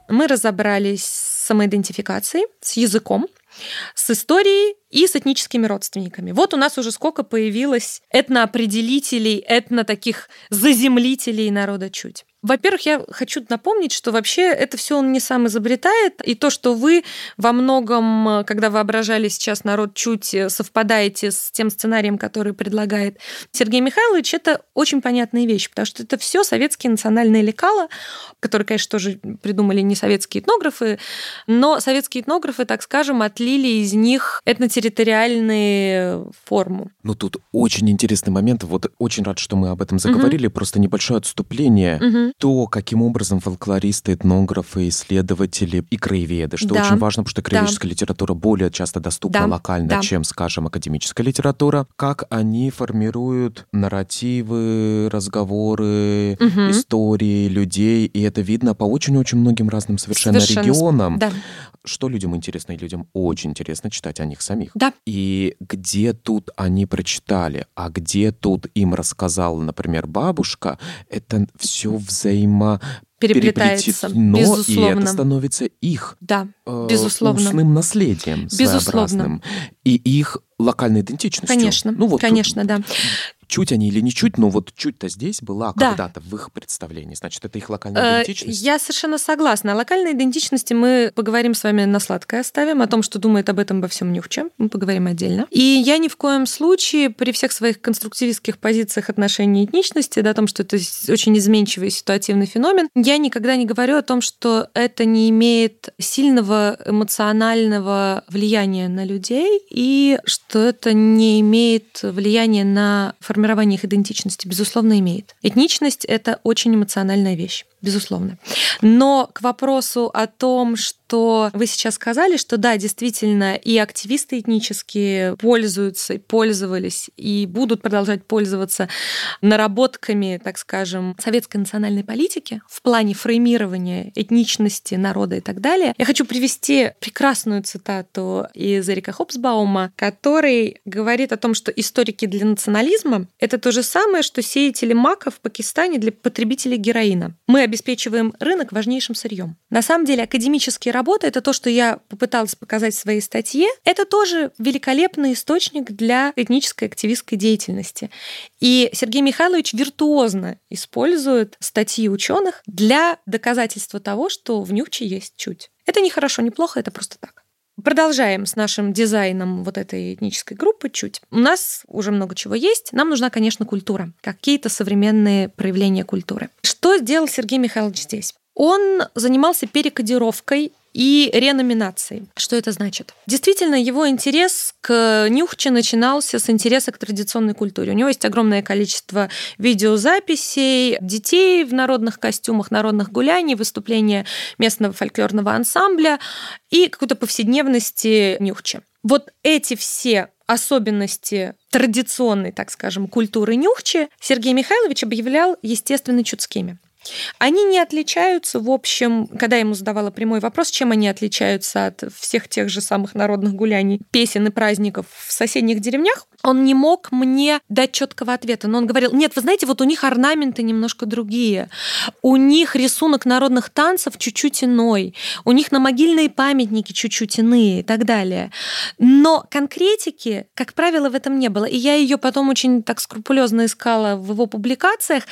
Мы разобрались с самоидентификацией, с языком, с историей и с этническими родственниками. Вот у нас уже сколько появилось этноопределителей, этно таких заземлителей народа чуть. Во-первых, я хочу напомнить, что вообще это все он не сам изобретает, и то, что вы во многом, когда воображали сейчас народ чуть, э, совпадаете с тем сценарием, который предлагает Сергей Михайлович, это очень понятная вещь, потому что это все советские национальные лекала, которые, конечно, тоже придумали не советские этнографы, но советские этнографы, так скажем, отлили из них этнотерриториальные форму. Ну тут очень интересный момент. Вот очень рад, что мы об этом заговорили. Угу. Просто небольшое отступление. Угу то, каким образом фольклористы, этнографы, исследователи и краеведы, что да. очень важно, потому что краеведческая да. литература более часто доступна да. локально, да. чем, скажем, академическая литература, как они формируют нарративы, разговоры, угу. истории людей, и это видно по очень-очень многим разным совершенно, совершенно регионам. Да. Что людям интересно, и людям очень интересно читать о них самих. Да. И где тут они прочитали, а где тут им рассказал, например, бабушка, это все взаимо переплетается, безусловно. и это становится их да, э, безусловно. устным наследием безусловно. и их локальной идентичностью. Конечно, ну, вот конечно, тут, да чуть они или не чуть, но вот чуть-то здесь была да. когда-то в их представлении. Значит, это их локальная э, идентичность? Я совершенно согласна. О локальной идентичности мы поговорим с вами на сладкое оставим. О том, что думает об этом обо всем Нюхче, мы поговорим отдельно. И я ни в коем случае при всех своих конструктивистских позициях отношений этничности, да, о том, что это очень изменчивый ситуативный феномен, я никогда не говорю о том, что это не имеет сильного эмоционального влияния на людей и что это не имеет влияния на формирование формирование их идентичности, безусловно, имеет. Этничность — это очень эмоциональная вещь безусловно. Но к вопросу о том, что вы сейчас сказали, что да, действительно, и активисты этнические пользуются, пользовались, и будут продолжать пользоваться наработками, так скажем, советской национальной политики в плане фреймирования этничности народа и так далее. Я хочу привести прекрасную цитату из Эрика Хопсбаума, который говорит о том, что историки для национализма — это то же самое, что сеятели мака в Пакистане для потребителей героина. Мы обеспечиваем рынок важнейшим сырьем. На самом деле академические работы, это то, что я попыталась показать в своей статье, это тоже великолепный источник для этнической активистской деятельности. И Сергей Михайлович виртуозно использует статьи ученых для доказательства того, что в нюхче есть чуть. Это не хорошо, не плохо, это просто так. Продолжаем с нашим дизайном вот этой этнической группы чуть. У нас уже много чего есть. Нам нужна, конечно, культура, какие-то современные проявления культуры. Что сделал Сергей Михайлович здесь? Он занимался перекодировкой и реноминацией. Что это значит? Действительно, его интерес к Нюхче начинался с интереса к традиционной культуре. У него есть огромное количество видеозаписей детей в народных костюмах, народных гуляний, выступления местного фольклорного ансамбля и какой-то повседневности Нюхче. Вот эти все особенности традиционной, так скажем, культуры Нюхче Сергей Михайлович объявлял естественно чудскими. Они не отличаются, в общем, когда я ему задавала прямой вопрос, чем они отличаются от всех тех же самых народных гуляний, песен и праздников в соседних деревнях, он не мог мне дать четкого ответа. Но он говорил, нет, вы знаете, вот у них орнаменты немножко другие, у них рисунок народных танцев чуть-чуть иной, у них на могильные памятники чуть-чуть иные и так далее. Но конкретики, как правило, в этом не было. И я ее потом очень так скрупулезно искала в его публикациях.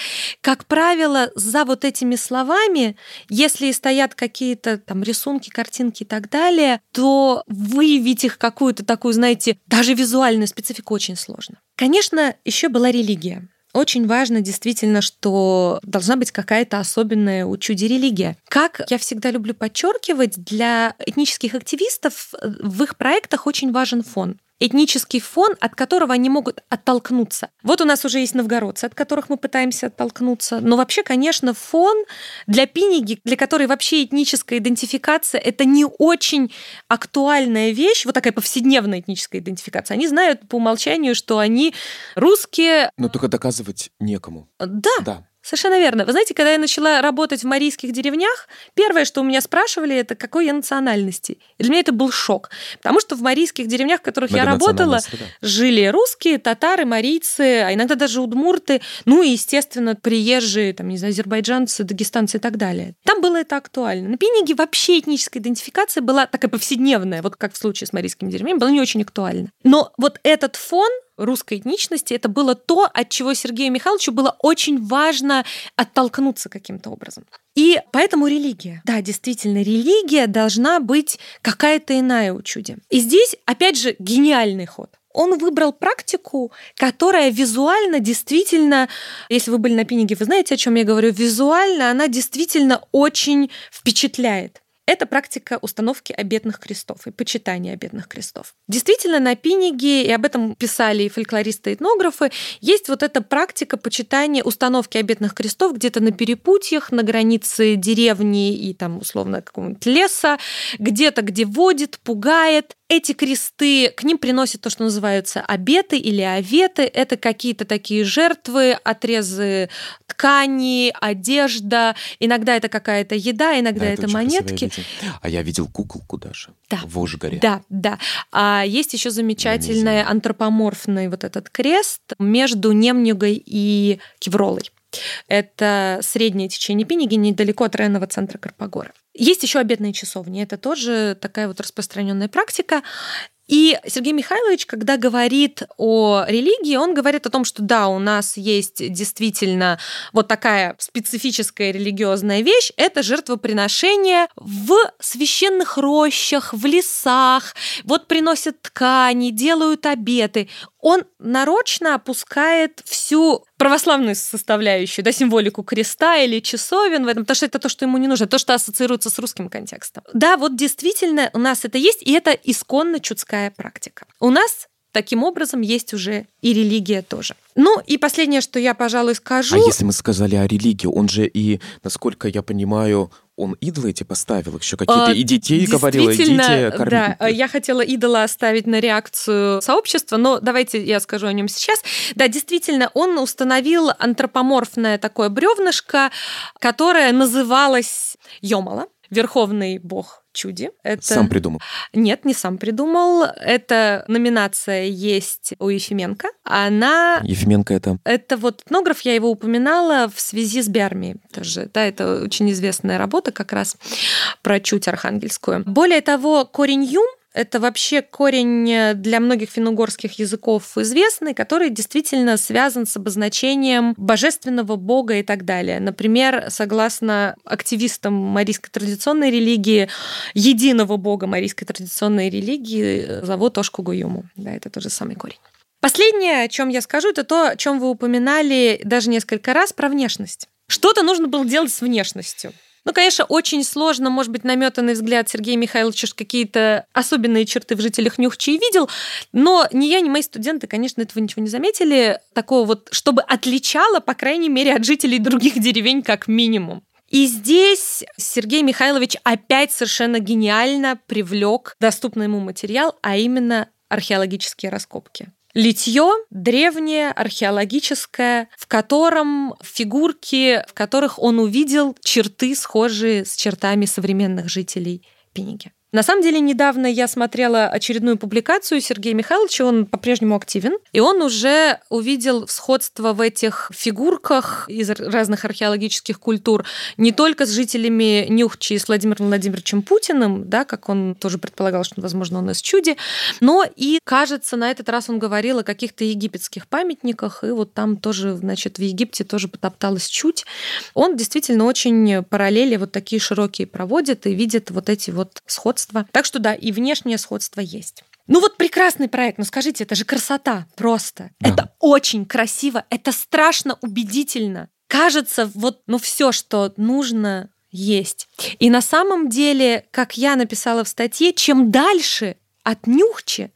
Как правило, за вот этими словами, если стоят какие-то там рисунки, картинки и так далее, то выявить их какую-то такую, знаете, даже визуальную специфику очень сложно. Конечно, еще была религия. Очень важно действительно, что должна быть какая-то особенная у чуди религия. Как я всегда люблю подчеркивать, для этнических активистов в их проектах очень важен фон этнический фон, от которого они могут оттолкнуться. Вот у нас уже есть новгородцы, от которых мы пытаемся оттолкнуться. Но вообще, конечно, фон для пиниги, для которой вообще этническая идентификация — это не очень актуальная вещь, вот такая повседневная этническая идентификация. Они знают по умолчанию, что они русские. Но только доказывать некому. Да. Да. Совершенно верно. Вы знаете, когда я начала работать в марийских деревнях, первое, что у меня спрашивали, это какой я национальности. И для меня это был шок. Потому что в марийских деревнях, в которых я работала, жили русские, татары, марийцы, а иногда даже удмурты, ну и, естественно, приезжие, там, не знаю, азербайджанцы, дагестанцы и так далее. Там было это актуально. На Пениге вообще этническая идентификация была такая повседневная, вот как в случае с марийскими деревнями, была не очень актуальна. Но вот этот фон русской этничности, это было то, от чего Сергею Михайловичу было очень важно оттолкнуться каким-то образом. И поэтому религия. Да, действительно, религия должна быть какая-то иная у чуди. И здесь, опять же, гениальный ход он выбрал практику, которая визуально действительно, если вы были на пиниге, вы знаете, о чем я говорю, визуально она действительно очень впечатляет. Это практика установки обетных крестов и почитания обетных крестов. Действительно, на Пиниге, и об этом писали и фольклористы, и этнографы, есть вот эта практика почитания установки обетных крестов где-то на перепутьях, на границе деревни и там условно какого-нибудь леса, где-то, где водит, пугает. Эти кресты, к ним приносят то, что называются обеты или оветы. Это какие-то такие жертвы, отрезы ткани, одежда. Иногда это какая-то еда, иногда да, это, это монетки. А я видел куколку даже да. в Ужгоре. Да, да. А есть еще замечательный антропоморфный вот этот крест между Немнюгой и Кевролой. Это среднее течение Пиниги, недалеко от районного центра Карпогора. Есть еще обедные часовни. Это тоже такая вот распространенная практика. И Сергей Михайлович, когда говорит о религии, он говорит о том, что да, у нас есть действительно вот такая специфическая религиозная вещь, это жертвоприношение в священных рощах, в лесах, вот приносят ткани, делают обеты он нарочно опускает всю православную составляющую, да, символику креста или часовен в этом, потому что это то, что ему не нужно, то, что ассоциируется с русским контекстом. Да, вот действительно у нас это есть, и это исконно чудская практика. У нас таким образом есть уже и религия тоже. Ну и последнее, что я, пожалуй, скажу. А если мы сказали о религии, он же и, насколько я понимаю, он идолы эти поставил, еще какие-то, а, и детей говорил, идите кормить. Да, я хотела идола оставить на реакцию сообщества, но давайте я скажу о нем сейчас. Да, действительно, он установил антропоморфное такое бревнышко, которое называлось Йомала. Верховный бог чуди. Это... Сам придумал? Нет, не сам придумал. Эта номинация есть у Ефименко. Она... Ефименко это? Это вот этнограф, я его упоминала в связи с Биармией тоже. Да, это очень известная работа как раз про чуть архангельскую. Более того, корень юм это вообще корень э, для многих финно-угорских языков известный, который действительно связан с обозначением божественного бога и так далее. Например, согласно активистам марийской традиционной религии, единого бога марийской традиционной религии э, зовут Ошку Гуюму. Да, это тот же самый корень. Последнее, о чем я скажу, это то, о чем вы упоминали даже несколько раз, про внешность. Что-то нужно было делать с внешностью. Ну, конечно, очень сложно, может быть, наметанный взгляд Сергея Михайловича какие-то особенные черты в жителях Нюхчи видел, но ни я, ни мои студенты, конечно, этого ничего не заметили, такого вот, чтобы отличало, по крайней мере, от жителей других деревень как минимум. И здесь Сергей Михайлович опять совершенно гениально привлек доступный ему материал, а именно археологические раскопки. Литье древнее, археологическое, в котором фигурки, в которых он увидел черты, схожие с чертами современных жителей Пенеги. На самом деле, недавно я смотрела очередную публикацию Сергея Михайловича, он по-прежнему активен, и он уже увидел сходство в этих фигурках из разных археологических культур не только с жителями Нюхчи с Владимиром Владимировичем Путиным, да, как он тоже предполагал, что, возможно, он из чуди, но и, кажется, на этот раз он говорил о каких-то египетских памятниках, и вот там тоже, значит, в Египте тоже потопталось чуть. Он действительно очень параллели вот такие широкие проводит и видит вот эти вот сходства сходство. Так что да, и внешнее сходство есть. Ну вот прекрасный проект, ну скажите, это же красота просто. Да. Это очень красиво, это страшно убедительно. Кажется, вот, ну все, что нужно, есть. И на самом деле, как я написала в статье, чем дальше от Нюхчи,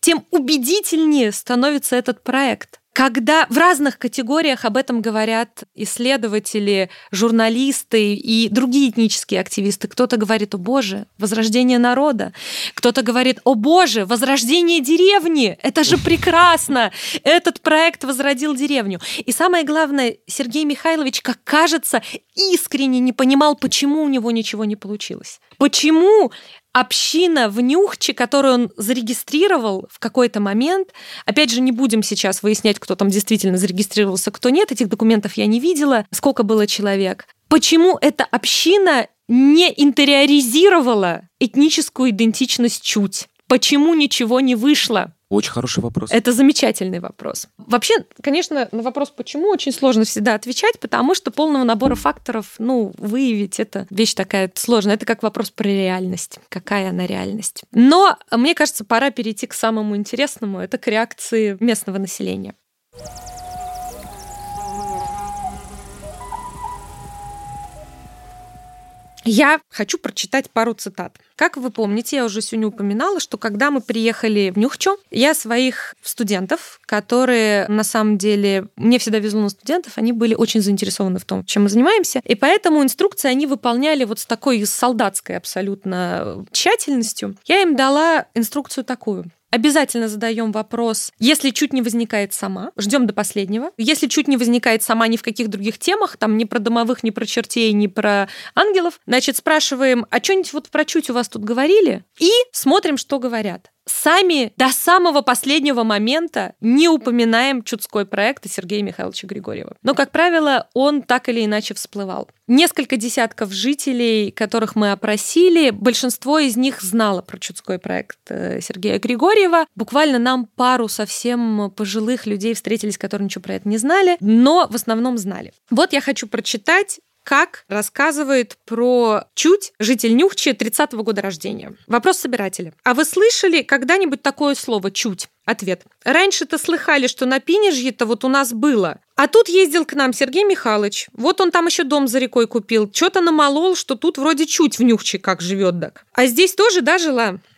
тем убедительнее становится этот проект. Когда в разных категориях об этом говорят исследователи, журналисты и другие этнические активисты, кто-то говорит, о боже, возрождение народа, кто-то говорит, о боже, возрождение деревни, это же прекрасно, этот проект возродил деревню. И самое главное, Сергей Михайлович, как кажется, искренне не понимал, почему у него ничего не получилось. Почему община в Нюхче, которую он зарегистрировал в какой-то момент. Опять же, не будем сейчас выяснять, кто там действительно зарегистрировался, кто нет. Этих документов я не видела, сколько было человек. Почему эта община не интериоризировала этническую идентичность чуть? Почему ничего не вышло? Очень хороший вопрос. Это замечательный вопрос. Вообще, конечно, на вопрос «почему» очень сложно всегда отвечать, потому что полного набора факторов, ну, выявить это вещь такая сложная. Это как вопрос про реальность. Какая она реальность? Но мне кажется, пора перейти к самому интересному. Это к реакции местного населения. Я хочу прочитать пару цитат. Как вы помните, я уже сегодня упоминала, что когда мы приехали в Нюхчу, я своих студентов, которые на самом деле, мне всегда везло на студентов, они были очень заинтересованы в том, чем мы занимаемся, и поэтому инструкции они выполняли вот с такой солдатской абсолютно тщательностью. Я им дала инструкцию такую. Обязательно задаем вопрос, если чуть не возникает сама, ждем до последнего. Если чуть не возникает сама ни в каких других темах, там ни про домовых, ни про чертей, ни про ангелов, значит, спрашиваем, а что-нибудь вот про чуть у вас тут говорили? И смотрим, что говорят сами до самого последнего момента не упоминаем чудской проект Сергея Михайловича Григорьева. Но, как правило, он так или иначе всплывал. Несколько десятков жителей, которых мы опросили, большинство из них знало про чудской проект э, Сергея Григорьева. Буквально нам пару совсем пожилых людей встретились, которые ничего про это не знали, но в основном знали. Вот я хочу прочитать как рассказывает про Чуть, житель Нюхчи 30-го года рождения. Вопрос собирателя. А вы слышали когда-нибудь такое слово «чуть»? Ответ. Раньше-то слыхали, что на Пинежье-то вот у нас было. А тут ездил к нам Сергей Михайлович. Вот он там еще дом за рекой купил. Что-то намолол, что тут вроде чуть в Нюхче как живет так. А здесь тоже, да,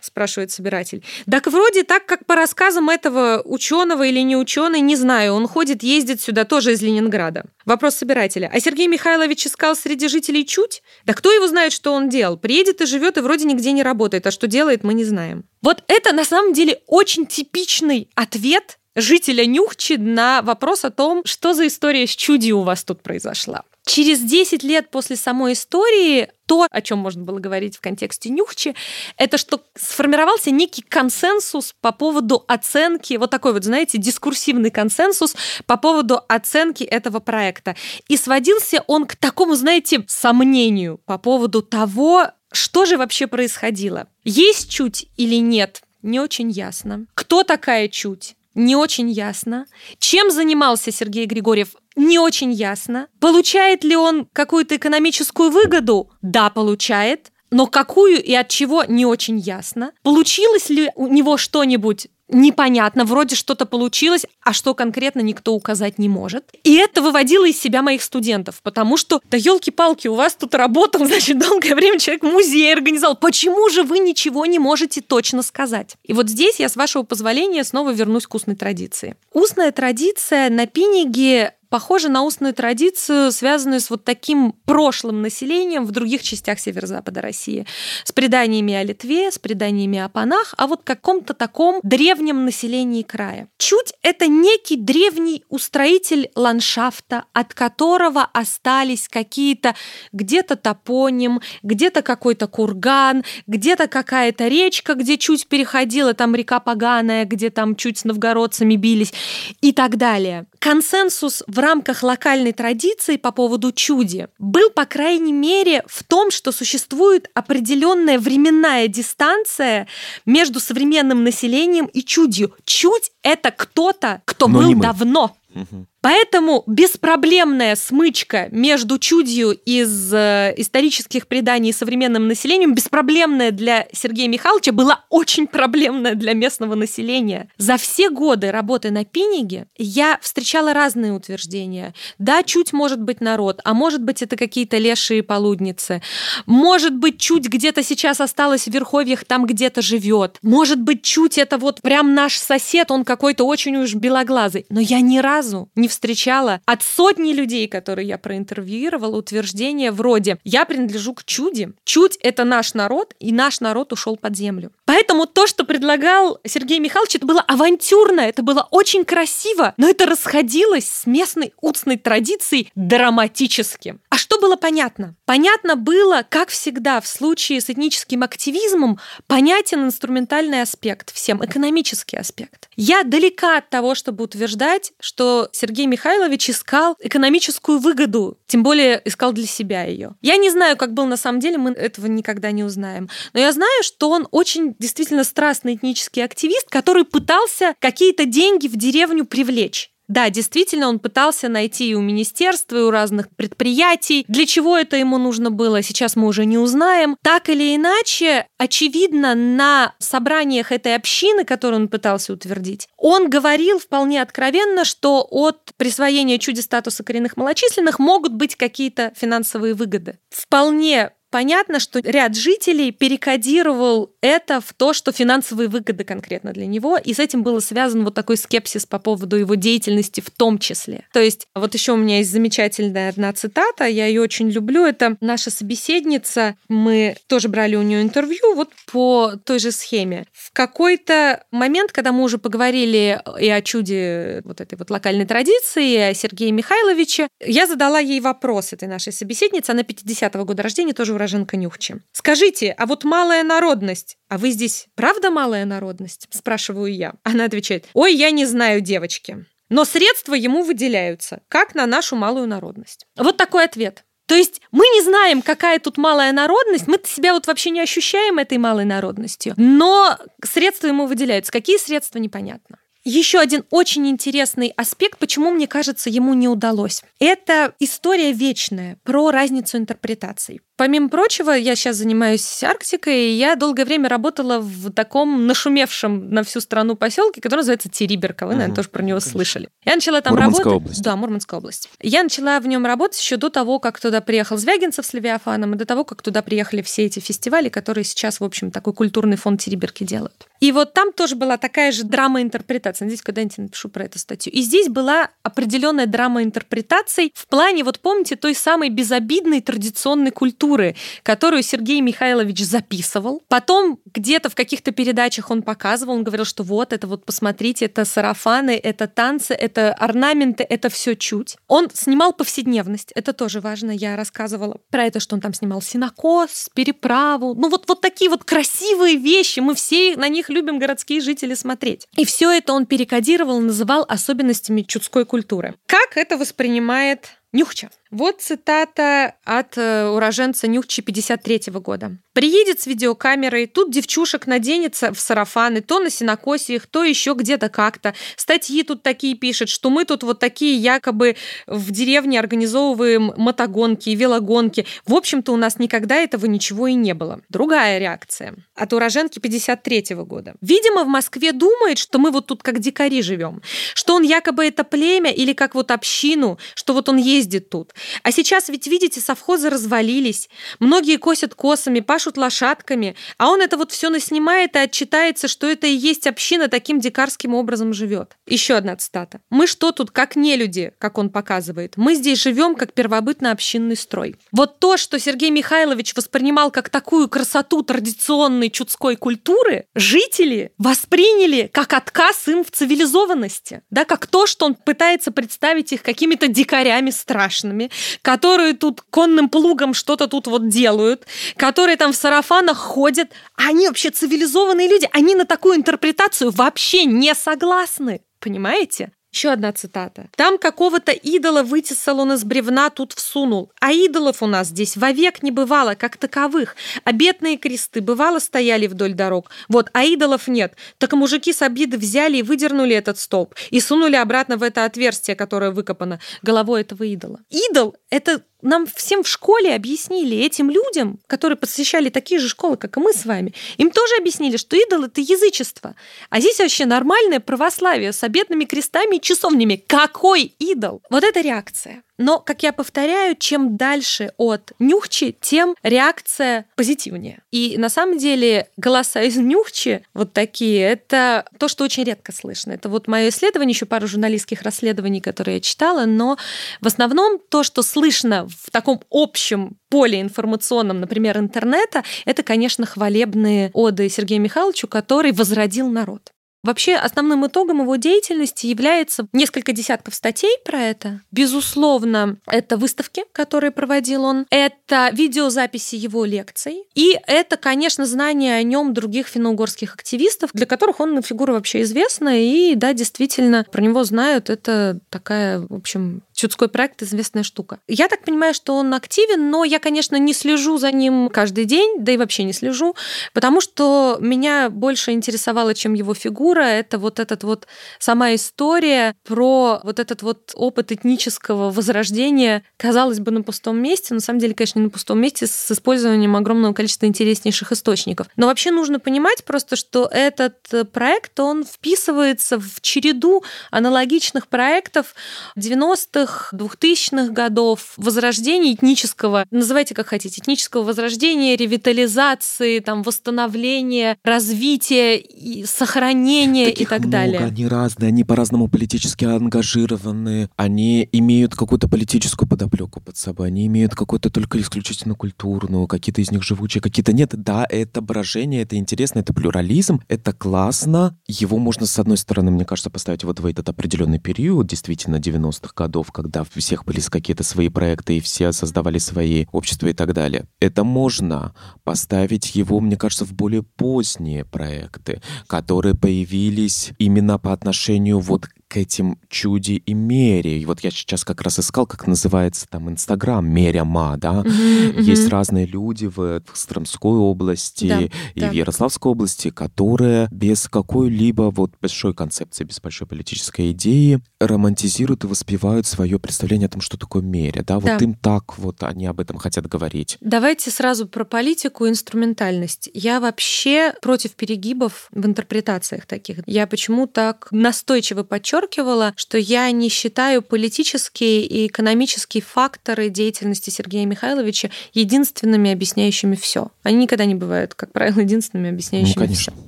спрашивает собиратель. Так вроде так, как по рассказам этого ученого или не ученый, не знаю. Он ходит, ездит сюда тоже из Ленинграда. Вопрос собирателя. А Сергей Михайлович искал среди жителей чуть? Да кто его знает, что он делал? Приедет и живет, и вроде нигде не работает. А что делает, мы не знаем. Вот это на самом деле очень типичный ответ жителя Нюхчи на вопрос о том, что за история с чудью у вас тут произошла. Через 10 лет после самой истории то, о чем можно было говорить в контексте Нюхчи, это что сформировался некий консенсус по поводу оценки, вот такой вот, знаете, дискурсивный консенсус по поводу оценки этого проекта. И сводился он к такому, знаете, сомнению по поводу того, что же вообще происходило. Есть чуть или нет, не очень ясно. Кто такая чуть? Не очень ясно. Чем занимался Сергей Григорьев? Не очень ясно. Получает ли он какую-то экономическую выгоду? Да, получает. Но какую и от чего не очень ясно. Получилось ли у него что-нибудь непонятно, вроде что-то получилось, а что конкретно никто указать не может. И это выводило из себя моих студентов, потому что, да елки-палки, у вас тут работал, значит, долгое время человек музей организовал. Почему же вы ничего не можете точно сказать? И вот здесь я, с вашего позволения, снова вернусь к устной традиции. Устная традиция на Пиниге похоже на устную традицию, связанную с вот таким прошлым населением в других частях северо-запада России. С преданиями о Литве, с преданиями о панах, а вот каком-то таком древнем населении края. Чуть это некий древний устроитель ландшафта, от которого остались какие-то где-то топоним, где-то какой-то курган, где-то какая-то речка, где чуть переходила, там река Поганая, где там чуть с новгородцами бились и так далее. Консенсус в рамках локальной традиции по поводу чуди был, по крайней мере, в том, что существует определенная временная дистанция между современным населением и чудью. Чудь — это кто-то, кто Но был давно. Угу. Поэтому беспроблемная смычка между чудью из э, исторических преданий и современным населением, беспроблемная для Сергея Михайловича, была очень проблемная для местного населения. За все годы работы на Пиниге я встречала разные утверждения. Да, чуть может быть народ, а может быть это какие-то лешие полудницы. Может быть, чуть где-то сейчас осталось в Верховьях, там где-то живет. Может быть, чуть это вот прям наш сосед, он какой-то очень уж белоглазый. Но я ни разу не встречала от сотни людей, которые я проинтервьюировала, утверждение вроде «я принадлежу к чуде». Чудь — это наш народ, и наш народ ушел под землю. Поэтому то, что предлагал Сергей Михайлович, это было авантюрно, это было очень красиво, но это расходилось с местной устной традицией драматически. А что было понятно? Понятно было, как всегда в случае с этническим активизмом, понятен инструментальный аспект, всем экономический аспект. Я далека от того, чтобы утверждать, что Сергей Михайлович искал экономическую выгоду, тем более искал для себя ее. Я не знаю, как был на самом деле, мы этого никогда не узнаем. Но я знаю, что он очень действительно страстный этнический активист, который пытался какие-то деньги в деревню привлечь. Да, действительно, он пытался найти и у министерства, и у разных предприятий. Для чего это ему нужно было, сейчас мы уже не узнаем. Так или иначе, очевидно, на собраниях этой общины, которую он пытался утвердить, он говорил вполне откровенно, что от присвоения чуди статуса коренных малочисленных могут быть какие-то финансовые выгоды. Вполне Понятно, что ряд жителей перекодировал это в то, что финансовые выгоды конкретно для него, и с этим был связан вот такой скепсис по поводу его деятельности в том числе. То есть вот еще у меня есть замечательная одна цитата, я ее очень люблю, это наша собеседница, мы тоже брали у нее интервью вот по той же схеме. В какой-то момент, когда мы уже поговорили и о чуде вот этой вот локальной традиции, и о Сергее Михайловиче, я задала ей вопрос этой нашей собеседнице, она 50-го года рождения, тоже уроженка Нюхчи. Скажите, а вот малая народность, а вы здесь правда малая народность? Спрашиваю я. Она отвечает, ой, я не знаю, девочки. Но средства ему выделяются, как на нашу малую народность. Вот такой ответ. То есть мы не знаем, какая тут малая народность, мы себя вот вообще не ощущаем этой малой народностью, но средства ему выделяются. Какие средства, непонятно. Еще один очень интересный аспект, почему, мне кажется, ему не удалось. Это история вечная про разницу интерпретаций. Помимо прочего, я сейчас занимаюсь Арктикой, и я долгое время работала в таком нашумевшем на всю страну поселке, который называется Териберка. Вы, наверное, угу, тоже про него конечно. слышали. Я начала там Мурманская работать. область. Да, Мурманская область. Я начала в нем работать еще до того, как туда приехал Звягинцев с Левиафаном, и до того, как туда приехали все эти фестивали, которые сейчас, в общем, такой культурный фонд Териберки делают. И вот там тоже была такая же драма интерпретации. Интерпретация. Надеюсь, когда-нибудь напишу про эту статью. И здесь была определенная драма интерпретаций в плане, вот помните, той самой безобидной традиционной культуры, которую Сергей Михайлович записывал. Потом где-то в каких-то передачах он показывал, он говорил, что вот это вот посмотрите, это сарафаны, это танцы, это орнаменты, это все чуть. Он снимал повседневность, это тоже важно. Я рассказывала про это, что он там снимал синокос, переправу. Ну вот, вот такие вот красивые вещи, мы все на них любим городские жители смотреть. И все это он перекодировал, называл особенностями чудской культуры. Как это воспринимает Нюхча? Вот цитата от э, уроженца Нюхчи 53 года. Приедет с видеокамерой, тут девчушек наденется в сарафаны, то на синокосиях, то еще где-то как-то. Статьи тут такие пишет, что мы тут вот такие якобы в деревне организовываем мотогонки, велогонки. В общем-то, у нас никогда этого ничего и не было. Другая реакция от уроженки 53 года. Видимо, в Москве думает, что мы вот тут как дикари живем, что он якобы это племя или как вот общину, что вот он ездит тут. А сейчас ведь, видите, совхозы развалились, многие косят косами, пашут лошадками, а он это вот все наснимает и отчитается, что это и есть община таким дикарским образом живет. Еще одна цитата. «Мы что тут, как не люди, как он показывает? Мы здесь живем, как первобытно-общинный строй». Вот то, что Сергей Михайлович воспринимал как такую красоту традиционной чудской культуры, жители восприняли как отказ им в цивилизованности, да, как то, что он пытается представить их какими-то дикарями страшными, которые тут конным плугом что-то тут вот делают, которые там в сарафанах ходят. Они вообще цивилизованные люди, они на такую интерпретацию вообще не согласны. Понимаете? Еще одна цитата. Там какого-то идола вытесал он из бревна, тут всунул. А идолов у нас здесь вовек не бывало, как таковых. Обетные кресты бывало стояли вдоль дорог. Вот, а идолов нет. Так мужики с обиды взяли и выдернули этот столб. И сунули обратно в это отверстие, которое выкопано головой этого идола. Идол — это нам всем в школе объяснили, этим людям, которые посещали такие же школы, как и мы с вами, им тоже объяснили, что идол — это язычество. А здесь вообще нормальное православие с обетными крестами и часовнями. Какой идол? Вот это реакция. Но, как я повторяю, чем дальше от Нюхчи, тем реакция позитивнее. И на самом деле голоса из Нюхчи вот такие, это то, что очень редко слышно. Это вот мое исследование, еще пару журналистских расследований, которые я читала, но в основном то, что слышно в таком общем поле информационном, например, интернета, это, конечно, хвалебные оды Сергею Михайловичу, который возродил народ. Вообще основным итогом его деятельности является несколько десятков статей про это. Безусловно, это выставки, которые проводил он, это видеозаписи его лекций, и это, конечно, знание о нем других финно-угорских активистов, для которых он фигура вообще известна, и да, действительно, про него знают. Это такая, в общем, чудской проект известная штука. Я так понимаю, что он активен, но я, конечно, не слежу за ним каждый день, да и вообще не слежу, потому что меня больше интересовало, чем его фигура, это вот этот вот сама история про вот этот вот опыт этнического возрождения, казалось бы, на пустом месте, на самом деле, конечно, не на пустом месте, с использованием огромного количества интереснейших источников. Но вообще нужно понимать просто, что этот проект, он вписывается в череду аналогичных проектов 90-х, 2000-х годов, возрождения этнического, называйте как хотите, этнического возрождения, ревитализации, там, восстановления, развития, и сохранения Таких и так много, далее. Они разные, они по-разному политически ангажированы, они имеют какую-то политическую подоплеку под собой, они имеют какую-то только исключительно культурную, какие-то из них живучие, какие-то нет. Да, это брожение, это интересно, это плюрализм, это классно. Его можно, с одной стороны, мне кажется, поставить вот в этот определенный период, действительно, 90-х годов, когда у всех были какие-то свои проекты, и все создавали свои общества и так далее. Это можно поставить его, мне кажется, в более поздние проекты, которые появились именно по отношению вот к этим чуде и мере. И вот я сейчас как раз искал, как называется там Инстаграм, Меряма, да. Мгм, Есть разные люди в Стромской области Да, и да. в Ярославской области, которые без какой-либо вот большой концепции, без большой политической идеи романтизируют и воспевают свое представление о том, что такое мере, да. Вот Да. им так вот они об этом хотят говорить. Давайте сразу про политику и инструментальность. Я вообще против перегибов в интерпретациях таких. Я почему так настойчиво подчеркиваю, подчеркивала, что я не считаю политические и экономические факторы деятельности Сергея Михайловича единственными объясняющими все. Они никогда не бывают, как правило, единственными объясняющими ну, конечно. все.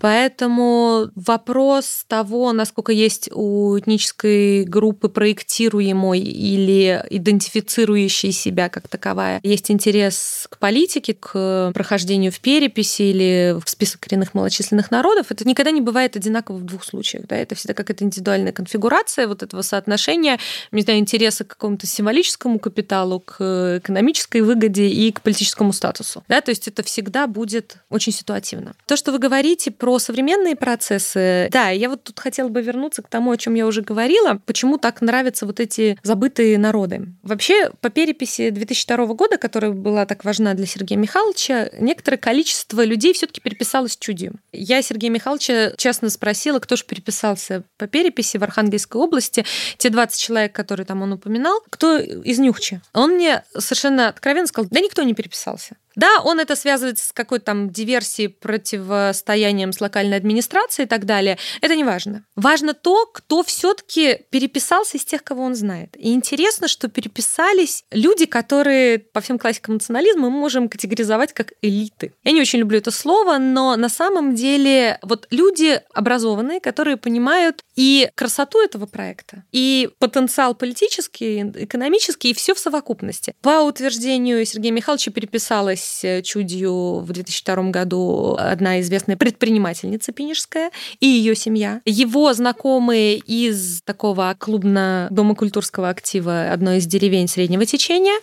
Поэтому вопрос того, насколько есть у этнической группы проектируемой или идентифицирующей себя как таковая, есть интерес к политике, к прохождению в переписи или в список коренных малочисленных народов, это никогда не бывает одинаково в двух случаях. Да? Это всегда какая-то индивидуальная конфигурация вот этого соотношения, не знаю, интереса к какому-то символическому капиталу, к экономической выгоде и к политическому статусу. Да? То есть это всегда будет очень ситуативно. То, что вы говорите про современные процессы, да, я вот тут хотела бы вернуться к тому, о чем я уже говорила, почему так нравятся вот эти забытые народы. Вообще, по переписи 2002 года, которая была так важна для Сергея Михайловича, некоторое количество людей все-таки переписалось чудью. Я Сергея Михайловича честно спросила, кто же переписался по переписи в Архангельской области. Те 20 человек, которые там он упоминал, кто из Нюхчи. Он мне совершенно откровенно сказал, да никто не переписался. Да, он это связывает с какой-то там диверсией, противостоянием с локальной администрацией и так далее. Это не важно. Важно то, кто все-таки переписался из тех, кого он знает. И интересно, что переписались люди, которые по всем классикам национализма мы можем категоризовать как элиты. Я не очень люблю это слово, но на самом деле вот люди образованные, которые понимают и красоту этого проекта, и потенциал политический, экономический, и все в совокупности. По утверждению Сергея Михайловича переписалось родилась э, чудью в 2002 году одна известная предпринимательница пинежская и ее семья. Его знакомые из такого клубно-дома культурского актива одной из деревень среднего течения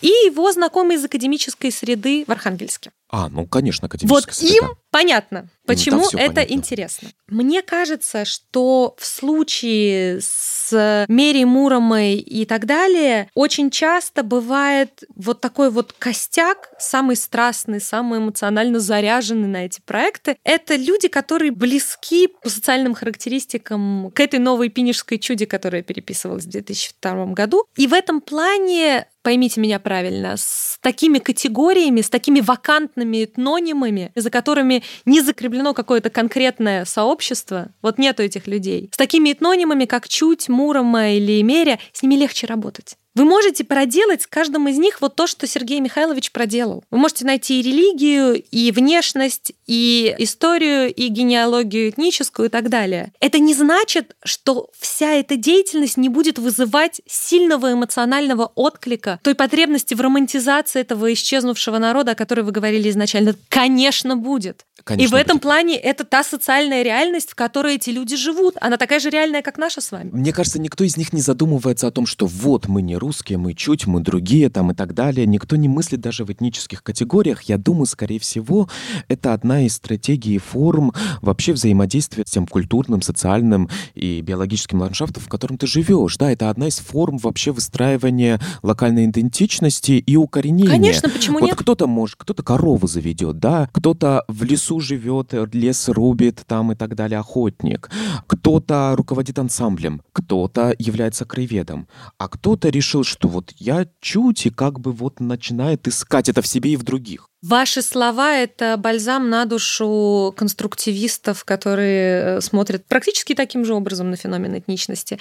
и его знакомые из академической среды в Архангельске. А, ну, конечно, академическая Вот среда. им понятно, почему это понятно. интересно. Мне кажется, что в случае с Мерей Муромой и так далее очень часто бывает вот такой вот костяк, самый страстный, самый эмоционально заряженный на эти проекты. Это люди, которые близки по социальным характеристикам к этой новой пинежской чуде, которая переписывалась в 2002 году. И в этом плане поймите меня правильно, с такими категориями, с такими вакантными этнонимами, за которыми не закреплено какое-то конкретное сообщество, вот нету этих людей. С такими этнонимами, как Чуть, Мурома или Меря, с ними легче работать. Вы можете проделать с каждым из них вот то, что Сергей Михайлович проделал. Вы можете найти и религию, и внешность, и историю, и генеалогию этническую и так далее. Это не значит, что вся эта деятельность не будет вызывать сильного эмоционального отклика, той потребности в романтизации этого исчезнувшего народа, о которой вы говорили изначально. Конечно, будет. Конечно, и в этом будет. плане это та социальная реальность, в которой эти люди живут. Она такая же реальная, как наша с вами. Мне кажется, никто из них не задумывается о том, что вот мы не русские, мы чуть, мы другие там и так далее. Никто не мыслит даже в этнических категориях. Я думаю, скорее всего, это одна из стратегий форм вообще взаимодействия с тем культурным, социальным и биологическим ландшафтом, в котором ты живешь. Да, это одна из форм вообще выстраивания локальной идентичности и укоренения. Конечно, почему вот нет? кто-то может, кто-то корову заведет, да, кто-то в лесу живет, лес рубит там и так далее, охотник. Кто-то руководит ансамблем, кто-то является краеведом, а кто-то решил решил, что вот я чуть и как бы вот начинает искать это в себе и в других. Ваши слова — это бальзам на душу конструктивистов, которые э, смотрят практически таким же образом на феномен этничности,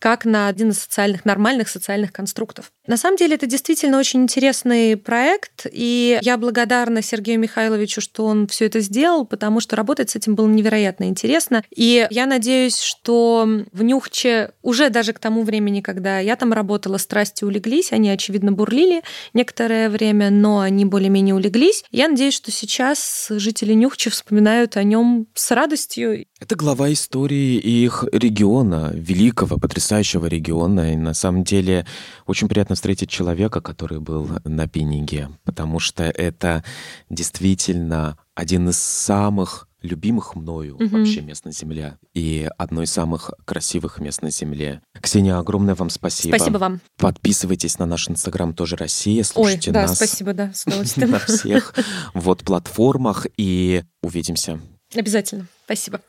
как на один из социальных, нормальных социальных конструктов. На самом деле это действительно очень интересный проект, и я благодарна Сергею Михайловичу, что он все это сделал, потому что работать с этим было невероятно интересно. И я надеюсь, что в Нюхче уже даже к тому времени, когда я там работала, страсти улеглись, они, очевидно, бурлили некоторое время, но они более-менее улеглись улеглись. Я надеюсь, что сейчас жители Нюхчи вспоминают о нем с радостью. Это глава истории их региона, великого, потрясающего региона. И на самом деле очень приятно встретить человека, который был на Пениге, потому что это действительно один из самых любимых мною угу. вообще мест на Земле и одно из самых красивых мест на Земле. Ксения, огромное вам спасибо. Спасибо вам. Подписывайтесь на наш Инстаграм тоже Россия, слушайте Ой, да, нас. спасибо, да, с удовольствием. На всех вот платформах и увидимся. Обязательно. Спасибо.